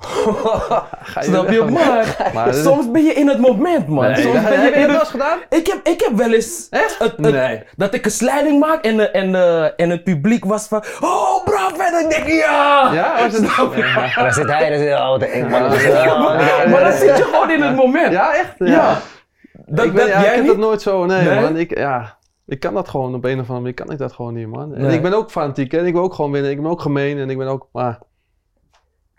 (laughs) Ga Snap je? weg? Maar, (laughs) soms ben je in het moment, man. Nee, soms heb ben je je dat wel eens gedaan? Ik heb, ik heb wel eens... Echt? Het, het- Nee. Dat ik een sliding maak en, eh, en, eh, en het publiek was van... Oh, bravo! En ik denk, ja! Ja, (laughs) was het Snap je? En dan zit hij en dan zit hij, oh, eng man. Maar dan zit je gewoon in het moment. Ja, echt? Ja. Dat, ik ben, dat, ja, jij ik heb dat nooit zo, nee, Nee? man. Ik, ja, ik kan dat gewoon op een of andere manier, kan ik dat gewoon niet, man. En Nee. ik ben ook fanatiek, en ik wil ook gewoon winnen. Ik ben ook gemeen en ik ben ook, maar...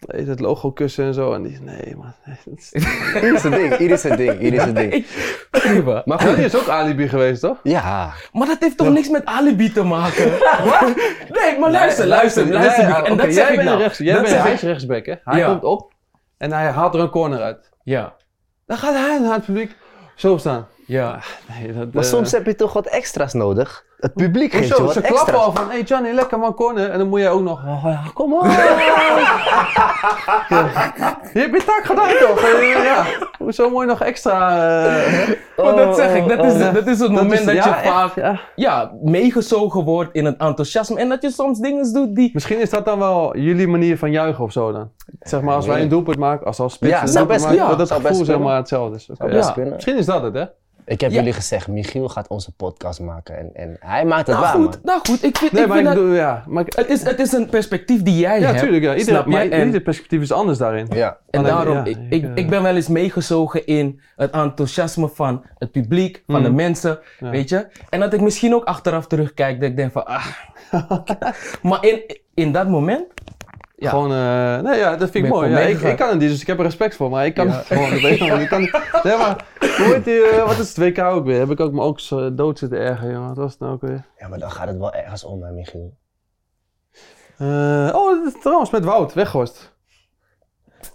Het logo kussen en zo, en die, nee, man. (laughs) Is- Ieder zijn ding, ieder zijn ding, ieder zijn ding. Prima. Maar goed, is ook alibi geweest, toch? ja. Maar dat heeft toch niks met alibi te maken? (laughs) nee, maar luister, luister, luister. en dat zeg jij ik bent nou. rechts, jij bent, rechtsback, hè? Hij Ja. komt op en hij haalt er een corner uit. Ja, Dan gaat hij naar het publiek zo staan. ja. Nee, dat, Maar eh, soms heb je toch wat extra's nodig. Het publiek geeft je wat Ze klappen extra's. al van, hey Johnny, lekker man corner. En dan moet jij ook nog, oh, ja, kom op. Je hebt je tak gedaan toch? Eh, Ja. Hoezo moet je nog extra... eh, Maar dat zeg ik, dat is, dat is het moment is- dat, ja, je echt, vaak ja. ja, meegezogen wordt in het enthousiasme. En dat je soms dingen doet die... Misschien is dat dan wel jullie manier van juichen of zo dan. Zeg maar, als wij een doelpunt maken, als als spits Ja, een zou doelpunt best maken, kunnen. dat het Zou best gevoel zeg kunnen. maar hetzelfde is. Oké, Zou ja. best kunnen. Misschien is dat het, hè? Ik heb Ja. jullie gezegd, Michiel gaat onze podcast maken. En, en hij maakt het Nou waar, goed, man. nou goed, ik vind, Nee, ik maar ik vind dat... bedoel, ja. Maar, Het is, het is een perspectief die jij ja, hebt. tuurlijk, ja. Ieder, snap je? maar En- ieder perspectief is anders daarin. Ja. En Alleen, daarom, ja, ik, ik, ik, eh, ik ben wel eens meegezogen in het enthousiasme van het publiek, van de Mm. mensen, Ja. weet je. En dat ik misschien ook achteraf terugkijk, dat ik denk van, ah. (laughs) maar in, in dat moment, ja. Gewoon, eh, nee, ja, dat vind ik mooi. Ja, ik, ik kan het niet, dus ik heb er respect voor. Maar ik kan Ja. het gewoon, ik niet. Ik kan niet. Nee, maar, hoe heet die, eh, wat is het WK ook weer? Heb ik ook me ook zo dood zitten erger, jongen. Wat was het nou ook weer? ja, maar dan gaat het wel ergens om, hè, Michiel. Eh, oh, trouwens, met Wout, Weghorst.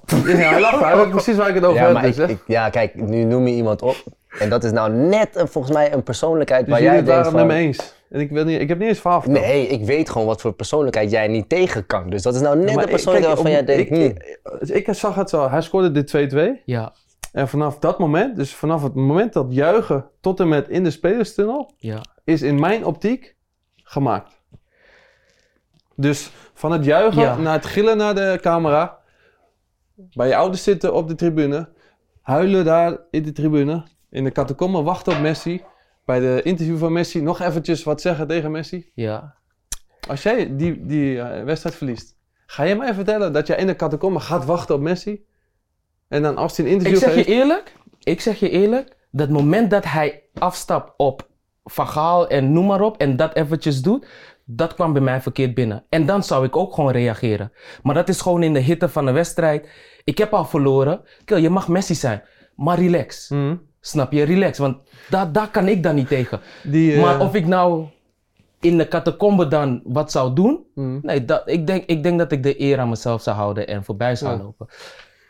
Ja, hij lacht, hij weet precies waar ik het over Ja, heb. Dus, ik, ik- ja, kijk, nu noem je iemand op. En dat is nou net een, volgens mij een persoonlijkheid dus waar jij denkt het van... met me eens. En ik, wil niet, ik heb niet eens verhaal verteld. Nee, ik weet gewoon wat voor persoonlijkheid jij niet tegen kan. Dus dat is nou net Maar de persoonlijkheid kijk, waarvan jij denkt... ik, hmm, ik, ik zag het zo, hij scoorde de 2-2. ja, En vanaf dat moment, dus vanaf het moment dat juichen tot en met in de spelerstunnel, ja, is in mijn optiek gemaakt. Dus van het juichen Ja. naar het gillen naar de camera. Bij je ouders zitten op de tribune. Huilen daar in de tribune. In de catacombe wachten op Messi. Bij de interview van Messi nog eventjes wat zeggen tegen Messi. Ja. Als jij die, die eh, wedstrijd verliest, ga je mij vertellen dat jij in de catacombe gaat wachten op Messi? En dan als hij een interview Ik zeg je geeft... eerlijk, ik zeg je eerlijk, dat moment dat hij afstapt op Van Gaal en noem maar op en dat eventjes doet, dat kwam bij mij verkeerd binnen. En dan zou ik ook gewoon reageren. Maar dat is gewoon in de hitte van de wedstrijd. Ik heb al verloren. Kill, je mag Messi zijn, maar relax. Mhm. Snap je? Relax, want daar, daar kan ik dan niet tegen. Die, eh, Maar of ik nou in de catacombe dan wat zou doen, mhm. nee, dat, ik, denk, ik denk dat ik de eer aan mezelf zou houden en voorbij zou Ja. lopen.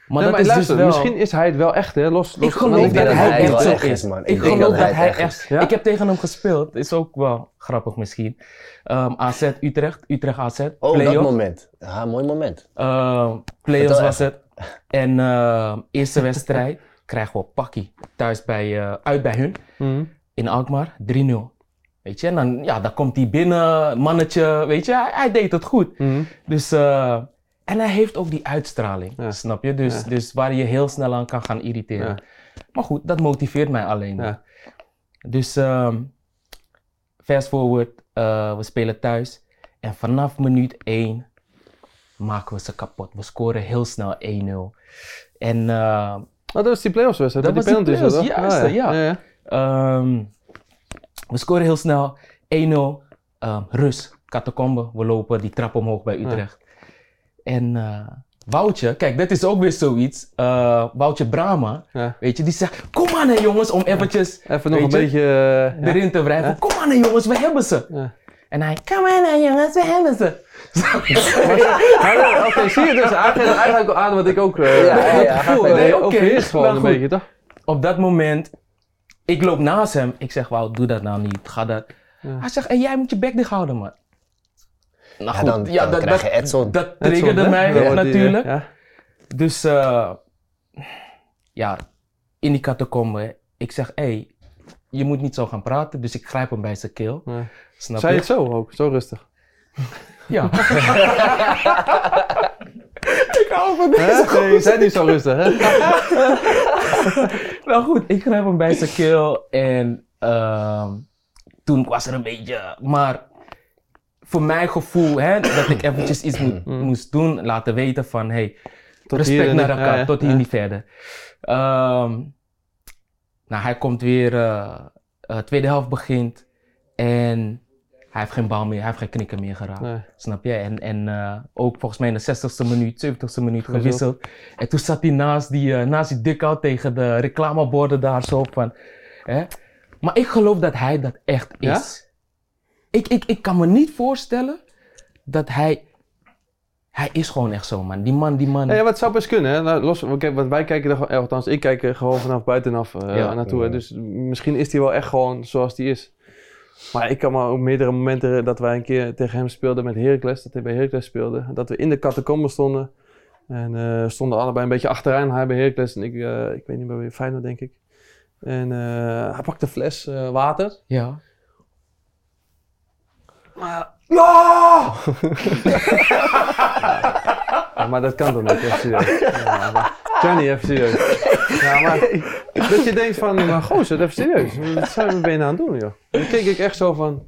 Maar Nee, dat maar is luister, dus wel... misschien is hij het wel echt, hè? Los, los Ik geloof dat dat hij echt zo is. man. Ik geloof dat dat hij echt. Ja? Ik heb tegen hem gespeeld. Is ook wel grappig misschien. Ehm, AZ Utrecht. Utrecht AZ. Oh, dat Playoff. moment. Ja, mooi moment. Ehm, playoffs was het. En ehm, eerste wedstrijd (laughs) krijgen we pakkie. Thuis bij, eh, uit bij hun. Mhm. In Alkmaar. 3-0. Weet je, en dan, ja, dan komt hij binnen, mannetje, weet je, hij, hij deed het goed. Mhm. Dus, eh, en hij heeft ook die uitstraling, Ja. snap je? Dus, Ja. dus waar je heel snel aan kan gaan irriteren. Ja. Maar goed, dat motiveert mij alleen. Ja. Dus ehm fast forward, eh, we spelen thuis. En vanaf minuut 1 maken we ze kapot. We scoren heel snel 1-0. En eh, Oh, dat was die playoffs wedstrijd. Dat die was die playoffs, juist, Ah, ja. ja. Ehm, we scoren heel snel 1-0. Ehm rust, catacombe. We lopen die trap omhoog bij Utrecht. En eh, Woutje, kijk, dit is ook weer zoiets. Eh, Woutje Brama, Ja. weet je, die zegt: Kom aan, hè, jongens, om eventjes Even nog een je, beetje... eh, ja. erin te wrijven. Ja. Kom aan, hè, jongens, we hebben ze. Ja. En hij: Kom aan, hè, jongens, we hebben ze. (laughs) Oké, zie je dus eigenlijk, eigenlijk aan wat ik ook... eh Ja, ja, ja, gevoel, nee, overheerst gewoon een goed. beetje, toch? Op dat moment, ik loop naast hem. Ik zeg: Wout, doe dat nou niet. Ga dat. Ja. Hij zegt: hey, jij moet je bek dicht houden, man. Nou Ja, dan, dan krijg je Edson. Dat triggerde hè? mij die, natuurlijk. ja. Dus eh, ja, in die catacombe, ik zeg, hé, hey, je moet niet zo gaan praten. Dus ik grijp hem bij zijn keel. Snap je je? het zo ook? Zo rustig? Ja. (laughs) ik hou van Hè? deze Nee, je zei niet zo rustig, hè? (laughs) Nou goed, ik grijp hem bij zijn keel en ehm, toen was er een beetje, maar voor mijn gevoel, hè, dat ik (coughs) eventjes iets moet, moest doen, laten weten van, hey, Tot respect naar elkaar, ja, ja. tot hier Ja. niet verder. Ehm, nou, hij komt weer, eh, eh, tweede helft begint en hij heeft geen bal meer, hij heeft geen knikken meer geraakt. Nee. Snap je? En, en eh, ook volgens mij in de 60ste minuut, 70ste minuut Gewisseld. En toen zat hij naast die, naast die dikhout tegen de reclameborden daar zo van. Hè? Maar ik geloof dat hij dat echt is. Ik, ik, ik kan me niet voorstellen dat hij. Hij is gewoon echt zo, man. Die man, die man. Ja, wat zou best kunnen, hè? Nou, los, want wij kijken er gewoon, eh, althans ik kijk er gewoon vanaf buitenaf eh, Ja. naartoe. Dus misschien is hij wel echt gewoon zoals hij is. Maar ik kan me ook meerdere momenten dat wij een keer tegen hem speelden met Heracles, dat hij bij Heracles speelde. Dat we in de catacombe stonden. En eh, stonden allebei een beetje achteraan. Hij bij Heracles en ik, eh, ik weet niet meer, bij Feyenoord denk ik. En eh, hij pakte een fles eh, water. Ja. Maar, ja! (laughs) Ja, maar dat kan toch niet, even serieus. Ja, maar, Johnny, even serieus. Ja, maar (laughs) dat je denkt van, maar gozer, even serieus. Wat zijn we ben je aan het doen, joh? Dan keek ik echt zo van...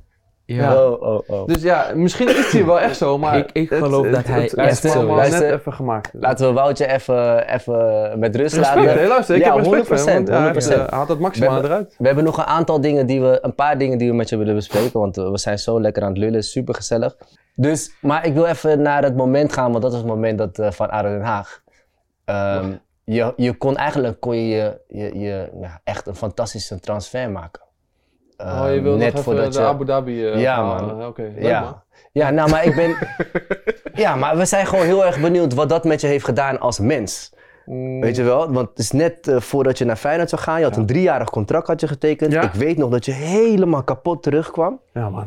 Ja. Oh, oh, oh. Dus ja, misschien is hij wel echt zo, maar... Ik- ik geloof dat hij het, echt zo net even gemaakt. Laten we Woutje even, even met rust Respect, laten. hè, luister, ik ja, heb respect voor hem. 100%, want, ja, hij, heeft, 100%. eh, hij had het maximaal We hebben- eruit. We hebben nog een aantal dingen die we, een paar dingen die we met je willen bespreken, want eh, we zijn zo lekker aan het lullen, super gezellig. Dus, maar ik wil even naar het moment gaan, want dat is het moment dat, eh, van Aro Den Haag. Ehm, je, je kon eigenlijk kon je, je, je, je, ja, echt een fantastische transfer maken. Oh, je Ehm, wil net voordat de je, Abu Dhabi eh, Ja, man. Oké, ja. man. ja, nou, maar ik ben. (laughs) ja, maar we zijn gewoon heel erg benieuwd wat dat met je heeft gedaan als mens. Mm, Weet je wel? Want het is net eh, voordat je naar Feyenoord zou gaan. Je had een driejarig contract had je getekend. Ja. Ik weet nog dat je helemaal kapot terugkwam. Ja, man.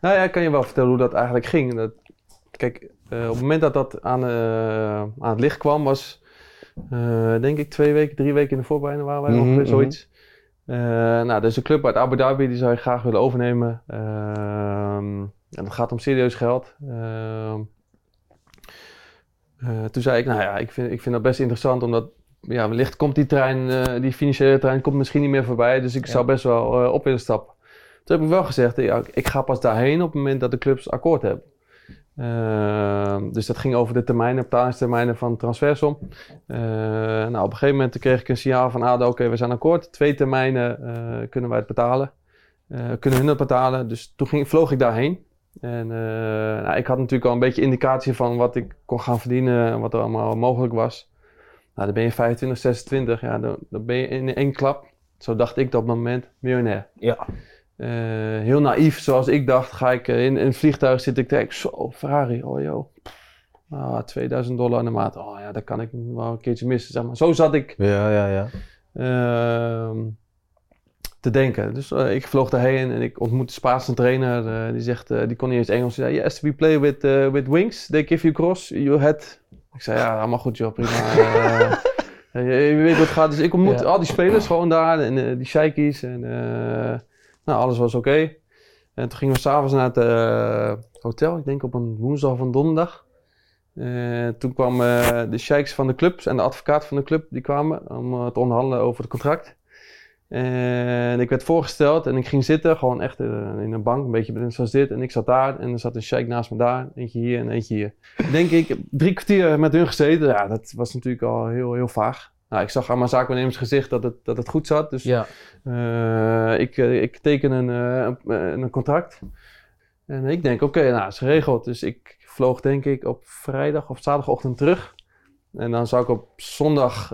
Nou ja, ik kan je wel vertellen hoe dat eigenlijk ging. Dat, kijk, eh, op het moment dat dat aan, aan het licht kwam, was denk ik twee weken, drie weken in de voorbereiding waren wij Mhm, ongeveer mhm. zoiets. Eh, nou, dus een club uit Abu Dhabi die zou je graag willen overnemen. Ehm, en dat gaat om serieus geld. Ehm, Eh, toen zei ik, nou ja, ik vind, ik vind dat best interessant, omdat ja, wellicht komt die trein, eh, die financiële trein, komt misschien niet meer voorbij. Dus ik Ja. zou best wel op willen stappen. Toen heb ik wel gezegd, ik ga pas daarheen op het moment dat de clubs akkoord hebben. Ehm, dus dat ging over de termijnen, betalingstermijnen van transfersom. Eh, nou, op een gegeven moment kreeg ik een signaal van ADO, oké, we zijn akkoord. Twee termijnen eh, kunnen wij het betalen. Eh, kunnen hun het betalen. Dus toen ging, vloog ik daarheen. En nou, ik had natuurlijk al een beetje indicatie van wat ik kon gaan verdienen en wat er allemaal mogelijk was. Nou, dan ben je 25, 26, ja, dan, dan ben je in één klap, zo dacht ik op dat moment, miljonair. Ja. Eh, heel naïef, zoals ik dacht, ga ik eh, in, in het vliegtuig zitten. Ik denk, zo, Ferrari, oh joh. Ah, 2000 dollar aan de maand. Oh ja, dat kan ik wel een keertje missen. Zeg maar. Zo zat ik Ja, ja, ja. ehm, te denken. Dus eh, ik vloog daarheen en ik ontmoette de Spaanse trainer. die zegt, die kon niet eens Engels. Die zei, yes, we play with, with wings. They give you cross, you head. Ik zei, ja, allemaal goed joh, prima. (laughs) Je, weet wat het gaat. Dus ik ontmoette Ja. al die spelers gewoon daar. En die sheikies. En nou, alles was oké. En toen gingen we s'avonds naar het eh, hotel. Ik denk op een woensdag of een donderdag. Eh, toen kwamen eh, de sheiks van de clubs en de advocaat van de club. Die kwamen om te onderhandelen over het contract. En ik werd voorgesteld en ik ging zitten, gewoon echt in een bank, een beetje zoals dit. En ik zat daar en er zat een sheik naast me daar, eentje hier en eentje hier. Denk ik, drie kwartier met hun gezeten. Dat was natuurlijk al heel, heel vaag. Nou, ik zag aan mijn zaakwaarnemers gezicht dat het, dat het goed zat. Dus Ja. eh, ik, eh, ik teken een, eh, een, een contract. En ik denk, oké, nou, is geregeld. Dus ik vloog denk ik op vrijdag of zaterdagochtend terug. En dan zou ik op zondag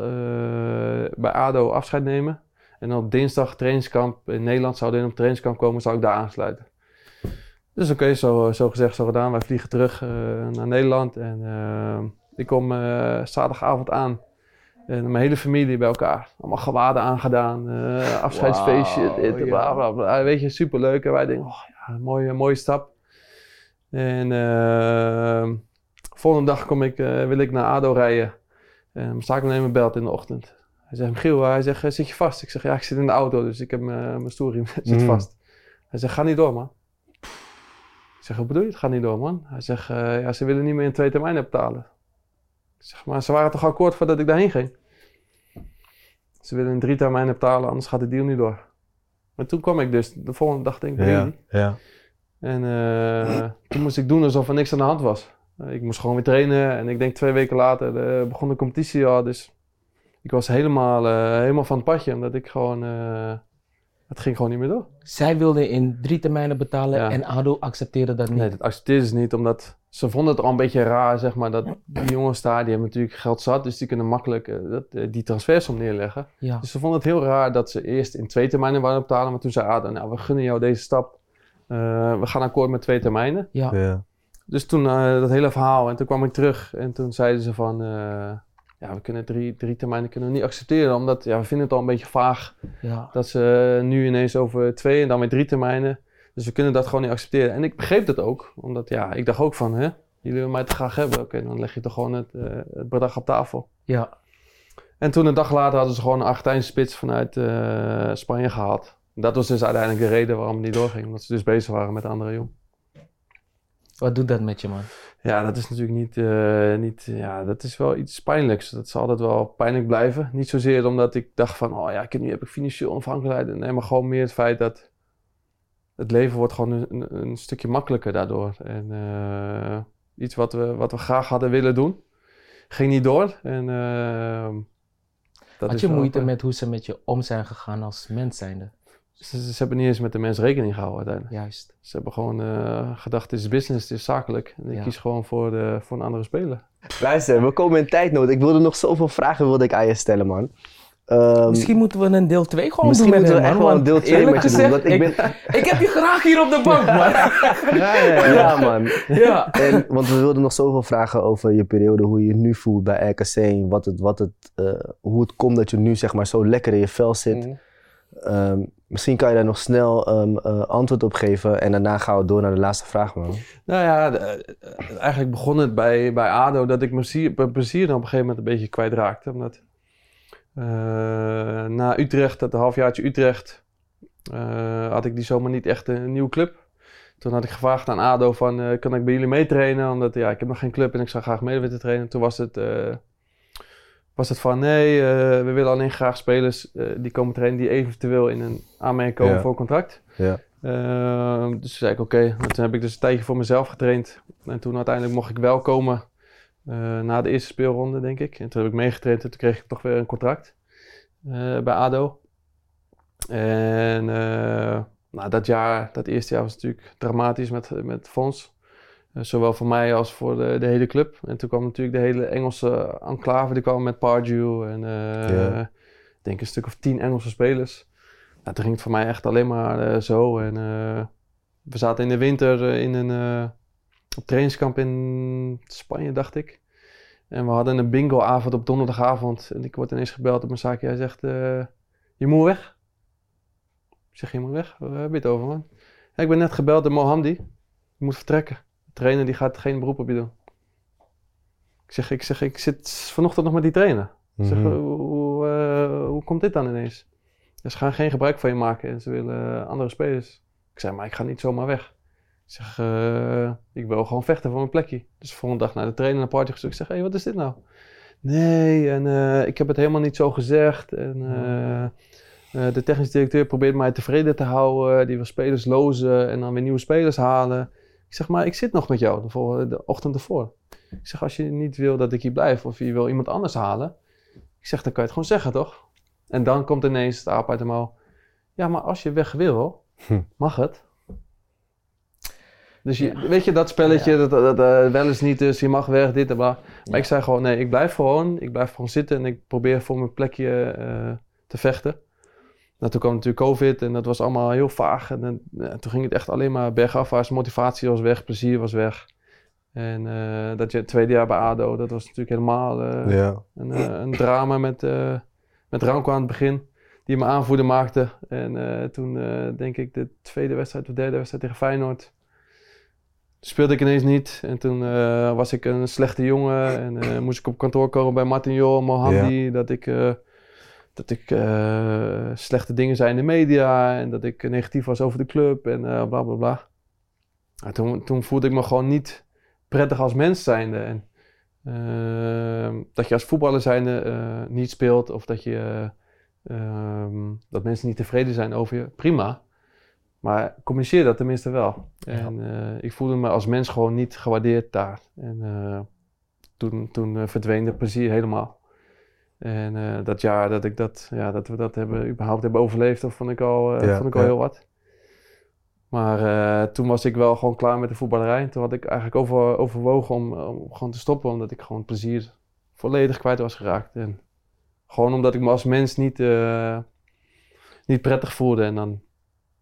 bij ADO afscheid nemen. En op dinsdag trainingskamp in Nederland zou op trainingskamp komen, zou ik daar aansluiten. Dus oké, zo, zo gezegd, zo gedaan. Wij vliegen terug naar Nederland. En ik kom zaterdagavond aan. En mijn hele familie bij elkaar. Allemaal gewaden aangedaan. eh, afscheidsfeestje. Dit, bla, bla, bla. Weet je, superleuk. En wij denken, oh ja, een mooie, mooie stap. En eh, volgende dag kom ik, eh, wil ik naar ADO rijden. En mijn zaakwaarnemer belt in de ochtend. Hij zegt, Michiel, hij zegt, eh, zit je vast? Ik zeg, ja, ik zit in de auto, dus ik heb mijn mijn stoelriem (laughs) zit Mm. vast. Hij zegt, ga niet door, man. Ik zeg, hoe bedoel je het? Ga niet door, man. Hij zegt, eh, ja, ze willen niet meer in twee termijnen betalen. Zeg, maar ze waren toch akkoord voordat ik daarheen ging? Ze willen in drie termijnen betalen, anders gaat de deal niet door. Maar toen kwam ik dus, de volgende dag denk ik, Ja, ja. En eh, toen moest ik doen alsof er niks aan de hand was. Eh, ik moest gewoon weer trainen en ik denk twee weken later eh, begon de competitie al. Dus ik was helemaal, helemaal van het padje, omdat ik gewoon, het ging gewoon niet meer door. Zij wilden in drie termijnen betalen Ja. en ADO accepteerde dat niet. Nee, dat accepteerden ze niet, omdat ze vonden het al een beetje raar, zeg maar, dat die jongens daar, die hebben natuurlijk geld zat, dus die kunnen makkelijk eh, dat, eh, die transfersom neerleggen. Ja. Dus ze vonden het heel raar dat ze eerst in twee termijnen wouden betalen, maar toen zei ADO, nou, we gunnen jou deze stap. Eh, we gaan akkoord met twee termijnen. Ja. ja. Dus toen eh, dat hele verhaal en toen kwam ik terug en toen zeiden ze van, eh, ja, we kunnen drie, drie termijnen kunnen we niet accepteren, omdat ja, we vinden het al een beetje vaag Ja. dat ze nu ineens over twee en dan weer drie termijnen. Dus we kunnen dat gewoon niet accepteren. En ik begreep dat ook, omdat ja, ik dacht ook van, hè, jullie willen mij te graag hebben. Oké, dan leg je toch gewoon het, eh, het bedrag op tafel. Ja. En toen een dag later hadden ze gewoon een Argentijnse spits vanuit eh, Spanje gehaald. Dat was dus uiteindelijk de reden waarom het niet doorging, omdat ze dus bezig waren met de andere jong. Wat doet dat met je, man? Ja, dat is natuurlijk niet, eh, niet, ja, dat is wel iets pijnlijks. Dat zal altijd wel pijnlijk blijven. Niet zozeer omdat ik dacht van, oh ja, ik- nu heb ik financieel onafhankelijkheid. Nee, maar gewoon meer het feit dat het leven wordt gewoon een, stukje makkelijker daardoor. En eh, iets wat we, wat we graag hadden willen doen, ging niet door. En, eh, dat Had je moeite met hoe ze met je om zijn gegaan als mens zijnde? Ze, ze hebben niet eens met de mens rekening gehouden uiteindelijk. Juist. Ze hebben gewoon eh, gedacht, het is business, het is zakelijk. En ik Ja. kies gewoon voor, de, voor een andere speler. Luister, we komen in tijdnood. Ik wilde nog zoveel vragen wilde ik aan je stellen, man. Ehm, Misschien moeten we een deel 2 gewoon misschien doen met moeten we echt gewoon een deel 2 eerlijk met je doen. Want ik ik, ben... ik heb je graag hier op de bank, (laughs) man. Ja, ja, ja. Ja, man. ja. En, want we wilden nog zoveel vragen over je periode, hoe je je nu voelt bij RKC. Wat het, wat het, eh, hoe het komt dat je nu zeg maar, zo lekker in je vel zit. Mhm. Ehm, misschien kan je daar nog snel ehm, eh, antwoord op geven. En daarna gaan we door naar de laatste vraag, man. Nou ja, de- eh, eigenlijk begon het bij, bij ADO dat ik mijn plezier, dan op een gegeven moment een beetje kwijtraakte. Omdat eh, na Utrecht, dat halfjaartje Utrecht, eh, had ik die zomaar niet echt een nieuwe club. Toen had ik gevraagd aan ADO van, eh, kan ik bij jullie meetrainen? Omdat ja, ik heb nog geen club en ik zou graag mee willen trainen. Toen was het, eh, was het van, nee, eh, we willen alleen graag spelers eh, die komen trainen die eventueel in een aanmerking komen Ja. voor contract. Ja. Ehm, dus zei ik oké, En toen heb ik dus een tijdje voor mezelf getraind. En toen uiteindelijk mocht ik wel komen eh, na de eerste speelronde, denk ik. En toen heb ik meegetraind en toen kreeg ik toch weer een contract bij ADO. En nou, dat jaar, dat eerste jaar was natuurlijk dramatisch met, met Fons. Eh, zowel voor mij als voor de, de hele club. En toen kwam natuurlijk de hele Engelse enclave, die kwam met Pardew en eh, ik denk een stuk of tien Engelse spelers. Toen ging het voor mij echt alleen maar eh, zo. En we zaten in de winter in een op trainingskamp in Spanje, dacht ik. En we hadden een bingo-avond op donderdagavond. En ik word ineens gebeld op mijn zaak. Hij zegt, je moet weg. Ik zeg, je moet weg? Waar heb je het over, man? Ja, ik ben net gebeld door Mohamdi. Je moet vertrekken. Trainer die gaat geen beroep op je doen. Ik zeg, ik zeg, ik zit vanochtend nog met die trainer. Ik zeg, Mhm. hoe, hoe, eh, hoe komt dit dan ineens? Ja, ze gaan geen gebruik van je maken en ze willen andere spelers. Ik zei, maar ik ga niet zomaar weg. Ik zeg, eh, ik wil gewoon vechten voor mijn plekje. Dus de volgende dag naar de trainer naar party gezocht. Ik zeg, hé, hey, wat is dit nou? Nee, en eh, ik heb het helemaal niet zo gezegd. En eh, de technisch directeur probeert mij tevreden te houden. Die wil spelers lozen en dan weer nieuwe spelers halen. Ik zeg, maar ik zit nog met jou de, volgende, de ochtend ervoor. Ik zeg, als je niet wil dat ik hier blijf of je wil iemand anders halen. Ik zeg, dan kan je het gewoon zeggen, toch? En dan komt ineens het aap uit de mouw. Ja, maar als je weg wil, Hm. mag het. Dus je, weet je, dat spelletje, dat, dat, dat, wel eens niet, dus je mag weg, dit en bla. Maar ik zei gewoon, nee, ik blijf gewoon, ik blijf gewoon zitten en ik probeer voor mijn plekje eh, te vechten. Nou, toen kwam natuurlijk COVID en dat was allemaal heel vaag. En, toen ging het echt alleen maar bergafwaarts. Motivatie was weg, plezier was weg. En eh, dat je het tweede jaar bij ADO, dat was natuurlijk helemaal eh, Ja. een, eh, een drama met, met Ranko aan het begin. Die me aanvoerder maakte. En toen denk ik de tweede wedstrijd of derde wedstrijd tegen Feyenoord. Speelde ik ineens niet. En toen was ik een slechte jongen. En moest ik op kantoor komen bij Martin Jol, Mohandi. Dat ik, dat ik eh, slechte dingen zei in de media. En dat ik negatief was over de club. En eh bla bla bla. En toen, toen voelde ik me gewoon niet prettig als mens zijnde. En Ehm, dat je als voetballer zijnde eh, niet speelt of dat, je, eh, ehm, dat mensen niet tevreden zijn over je, prima. Maar communiceer dat tenminste wel. En ik voelde me als mens gewoon niet gewaardeerd daar. En toen, toen verdween de plezier helemaal. En eh, dat jaar dat, ik dat, ja, dat we dat hebben, überhaupt hebben overleefd, dat vond ik al, eh, Ja, vond ik al ja. heel wat. Maar eh, toen was ik wel gewoon klaar met de voetballerij. En toen had ik eigenlijk over, overwogen om, om gewoon te stoppen, omdat ik gewoon plezier volledig kwijt was geraakt. En gewoon omdat ik me als mens niet, niet prettig voelde. En dan,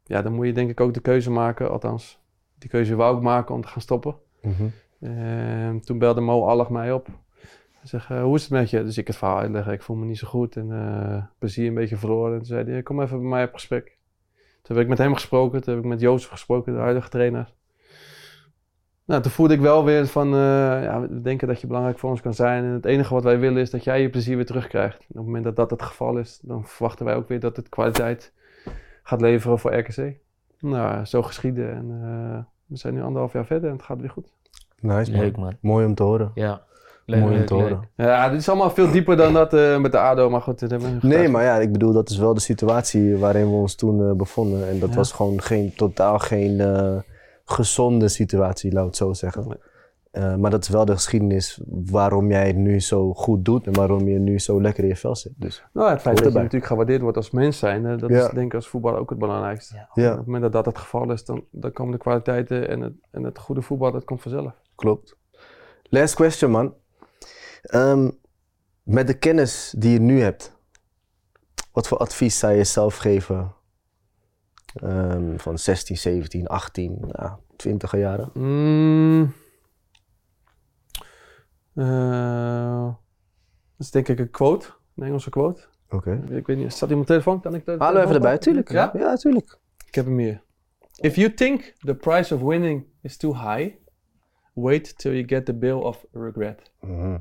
ja, dan moet je denk ik ook de keuze maken, althans, die keuze wou ik maken om te gaan stoppen. Mhm. En toen belde Mo Allag mij op. Eh, hoe is het met je? Dus ik het verhaal uitleggen. Ik voel me niet zo goed en eh, plezier een beetje verloren. En toen zei hij, kom even bij mij op gesprek. Toen heb ik met hem gesproken. Toen heb ik met Jozef gesproken, de huidige trainer. Nou, toen voelde ik wel weer van, eh, ja, we denken dat je belangrijk voor ons kan zijn. En het enige wat wij willen is dat jij je plezier weer terugkrijgt. En op het moment dat dat het geval is, dan verwachten wij ook weer dat het kwaliteit gaat leveren voor RKC. Nou, zo geschieden. En eh, we zijn nu anderhalf jaar verder en het gaat weer goed. Nice man. Leuk man. Mooi om te horen. Ja. Leuk, Mooi om te leuk. horen. Ja, dit is allemaal veel dieper dan dat eh, met de ADO, maar goed. dit hebben we Nee, maar ja, ik bedoel, dat is wel de situatie waarin we ons toen eh, bevonden. En dat Ja. was gewoon geen, totaal geen eh, gezonde situatie, laat ik het zo zeggen. Eh, maar dat is wel de geschiedenis waarom jij het nu zo goed doet en waarom je nu zo lekker in je vel zit. Dus Nou, het feit dat je natuurlijk gewaardeerd wordt als mens zijn, dat Ja. is denk ik als voetballer ook het belangrijkste. Ja. ja, Op het moment dat dat het geval is, dan, dan komen de kwaliteiten en het, en het goede voetbal, dat komt vanzelf. klopt. Last question, man. Ehm, met de kennis die je nu hebt, wat voor advies zou je jezelf geven ehm, van 16, 17, 18, ja, 20 jaren? Mm. Eh, dat is denk ik een quote, een Engelse quote. Oké. Ik weet niet, staat hier mijn telefoon? Kan ik we telefoon even erbij, tuurlijk. Ja? ja tuurlijk. Ik heb hem hier. If you think the price of winning is too high, wait till you get the bill of regret. Mhm.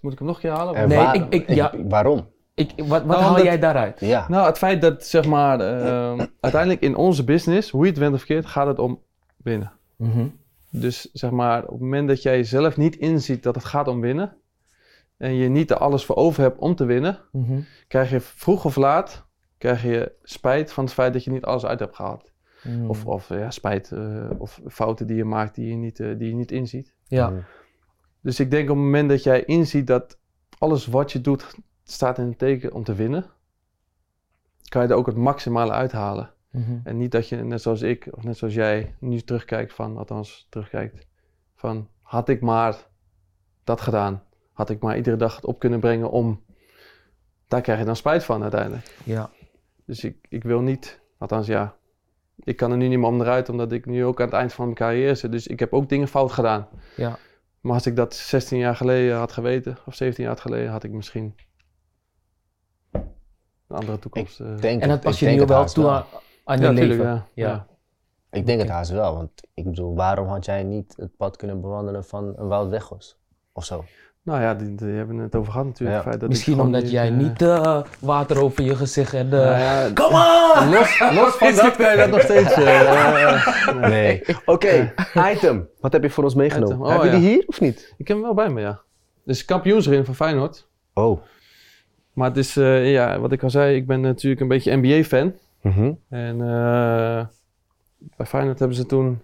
Moet ik hem nog een keer halen? En Nee, waar- ik- ik- ja. waarom? Ik, wat wat Nou, haal omdat- jij daaruit? Ja. Nou, het feit dat, zeg maar, ehm, (laughs) uiteindelijk in onze business, hoe je het went of keert, gaat het om winnen. Mhm. Dus zeg maar, op het moment dat jij zelf niet inziet dat het gaat om winnen, en je niet er alles voor over hebt om te winnen, Mhm. krijg je vroeg of laat, krijg je spijt van het feit dat je niet alles uit hebt gehaald. Mm. Of, of ja, spijt, eh, of fouten die je maakt die je niet, eh, die je niet inziet. ja. Mm. Dus ik denk op het moment dat jij inziet dat alles wat je doet staat in het teken om te winnen, kan je er ook het maximale uithalen. Mhm. En niet dat je, net zoals ik, of net zoals jij, nu terugkijkt van, althans terugkijkt, van had ik maar dat gedaan. Had ik maar iedere dag het op kunnen brengen om, daar krijg je dan spijt van uiteindelijk. ja. Dus ik, ik wil niet, althans ja, ik kan er nu niet meer onderuit, omdat ik nu ook aan het eind van mijn carrière zit. Dus ik heb ook dingen fout gedaan. Ja. Maar als ik dat 16 jaar geleden had geweten, of 17 jaar geleden, had ik misschien een andere toekomst. eh. Denk En dat het- pas ik je denk nu het wel toe aan, aan je ja, leven. ja. Ja. ja. Ik denk het haast wel, want ik bedoel, waarom had jij niet het pad kunnen bewandelen van een Wout Weghorst? Of zo? Nou ja, die, die hebben het over gehad natuurlijk. Ja. het feit dat Misschien omdat jij eh, niet eh, water over je gezicht en... nou eh ja, Come on! los, los van (laughs) dat kan je dat nog steeds... eh, eh, Nee. Oké, item. Wat heb je voor ons meegenomen? Oh, heb je die hier of niet? ik heb hem wel bij me, ja. Dus kampioensring van Feyenoord. Oh. Maar het is, eh, ja, wat ik al zei, ik ben natuurlijk een beetje NBA-fan. Mhm. En eh, bij Feyenoord hebben ze toen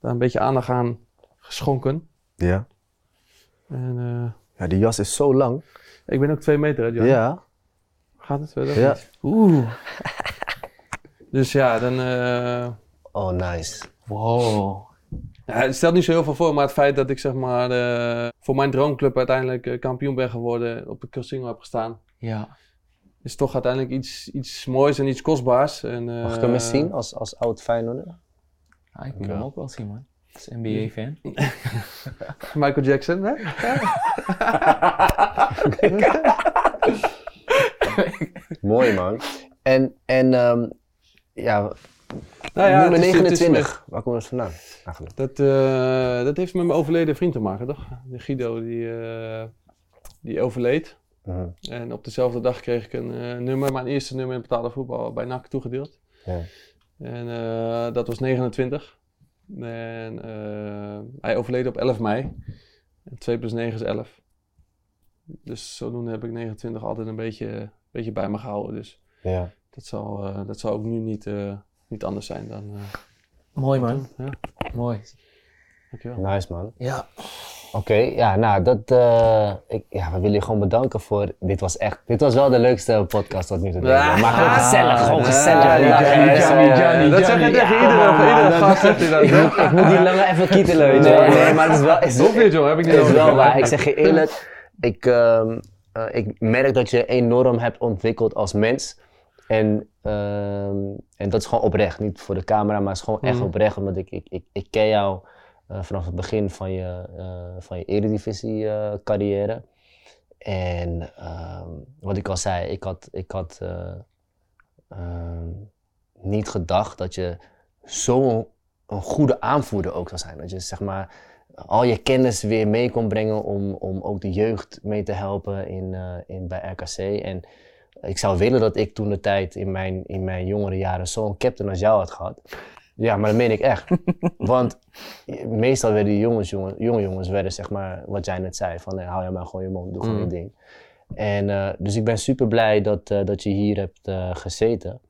daar een beetje aandacht aan geschonken. Ja. En eh, Ja, die jas is zo lang. ik ben ook twee meter, hè, Jan? Ja. Gaat het verder? Ja. Oeh. (laughs) Dus ja, dan... eh, Oh, nice. Wow. Ja, het stelt niet zo heel veel voor, maar het feit dat ik zeg maar eh, voor mijn droomclub uiteindelijk kampioen ben geworden, op de Casino heb gestaan, Ja. is toch uiteindelijk iets, iets moois en iets kostbaars. En, eh, Mag ik hem eens zien als, als oud Feyenoorder? Ah, ik wil hem ook wel zien, man. NBA-fan. (laughs) Michael Jackson, hè? (laughs) Mooi, man. En, en ehm, ja, Nou ja, nummer het is- het is 29. Waar komt dat vandaan? Eigenlijk. Dat, eh, dat heeft met mijn overleden vriend te maken, toch? De Guido, die, eh, die overleed. Mhm. En op dezelfde dag kreeg ik een eh, nummer, mijn eerste nummer in betaalde voetbal, bij NAC toegedeeld. Ja. En eh, dat was 29. En eh, hij overleed op 11 mei. En 2 plus 9 is 11. Dus zodoende heb ik 29 altijd een beetje, beetje bij me gehouden. Dus Ja. dat zal, eh, dat zal ook nu niet, eh, niet anders zijn dan. eh, Mooi, man. Ja, Mooi. dankjewel. Nice, man. Ja. Oké, ja, nou, dat, eh, ik, ja, we willen je gewoon bedanken voor, dit was echt, dit was wel de leukste podcast tot nu toe. Ah, maar gewoon gezellig, gewoon ah, gezellig. Dat zeg je tegen iedere, voor iedere gast zegt hij dat. Ik moet, ik moet die lange even kietelen, weet je. Nee, maar het is wel, is, niet, joh, heb ik niet het is wel waar. Ik zeg je eerlijk, ik, ehm, eh, ik merk dat je enorm hebt ontwikkeld als mens. En, ehm, en dat is gewoon oprecht, niet voor de camera, maar het is gewoon echt Mhm. oprecht, omdat ik, ik, ik, ik ken jou eh, vanaf het begin van je, eh van je eredivisie eh, carrière. En ehm, wat ik al zei, ik had, ik had eh, ehm, niet gedacht dat je zo'n goede aanvoerder ook zou zijn. Dat je zeg maar al je kennis weer mee kon brengen om, om ook de jeugd mee te helpen in, in, bij RKC. En ik zou willen dat ik toen de tijd in mijn, in mijn jongere jaren zo'n captain als jou had gehad. Ja, maar dat meen ik echt. (laughs) Want meestal werden die jongens, jongen, jonge jongens, werden zeg maar, wat jij net zei, van hou je maar gewoon je mond, doe gewoon Mm. je ding. En, eh, dus ik ben super blij dat, eh, dat je hier hebt eh, gezeten.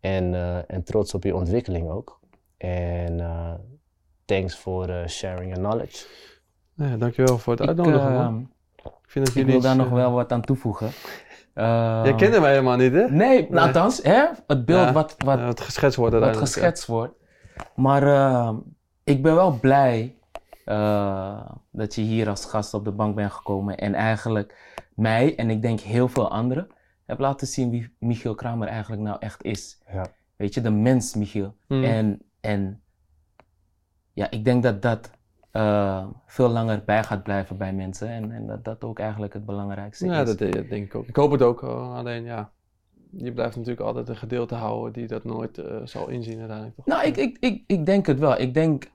En, eh, en trots op je ontwikkeling ook. En eh, thanks voor eh, sharing your knowledge. Ja, dankjewel voor het Ik, uitnodigen, man. Ik vind dat ik jullie wil daar nog wel wat aan toevoegen. Jij kende mij helemaal niet, hè? Nee, nou, althans, hè? het beeld Ja, wat, wat, Ja, wat geschetst wordt wat geschetst wordt. Maar ehm, ik ben wel blij eh, dat je hier als gast op de bank bent gekomen en eigenlijk mij en ik denk heel veel anderen hebt laten zien wie Michiel Kramer eigenlijk nou echt is. Ja. Weet je, de mens Michiel. Mm. En, en ja, ik denk dat dat eh, veel langer bij gaat blijven bij mensen en, en dat dat ook eigenlijk het belangrijkste Ja, is. dat, dat denk ik ook. Ik hoop het ook. eh, Alleen ja, je blijft natuurlijk altijd een gedeelte houden die dat nooit eh, zal inzien uiteindelijk. Toch? Nou, ik, ik, ik, ik denk het wel. Ik denk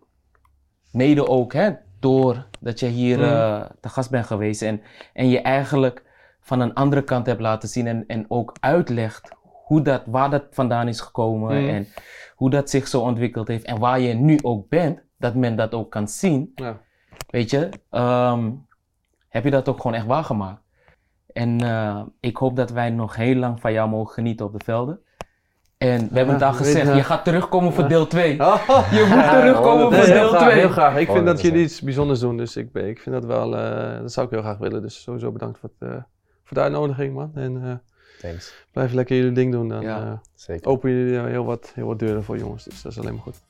mede ook hè, door dat je hier Mhm. eh, te gast bent geweest en, en je eigenlijk van een andere kant hebt laten zien en, en ook uitlegt hoe dat, waar dat vandaan is gekomen Mm. en hoe dat zich zo ontwikkeld heeft en waar je nu ook bent, dat men dat ook kan zien. Ja. Weet je, ehm, heb je dat ook gewoon echt waargemaakt. En eh, ik hoop dat wij nog heel lang van jou mogen genieten op de velden. En we hebben het al gezegd, je. gaat terugkomen voor deel 2. Oh, Je moet terugkomen voor deel graag, 2. heel graag. Ik vind dat 100%. jullie iets bijzonders doen, dus ik, ben- ik vind dat wel, eh, dat zou ik heel graag willen. Dus sowieso bedankt voor, het, eh, voor de uitnodiging, man. En eh, Thanks. blijf lekker jullie ding doen, dan Ja. eh, Zeker. openen jullie heel wat, heel wat deuren voor jongens. Dus dat is alleen maar goed.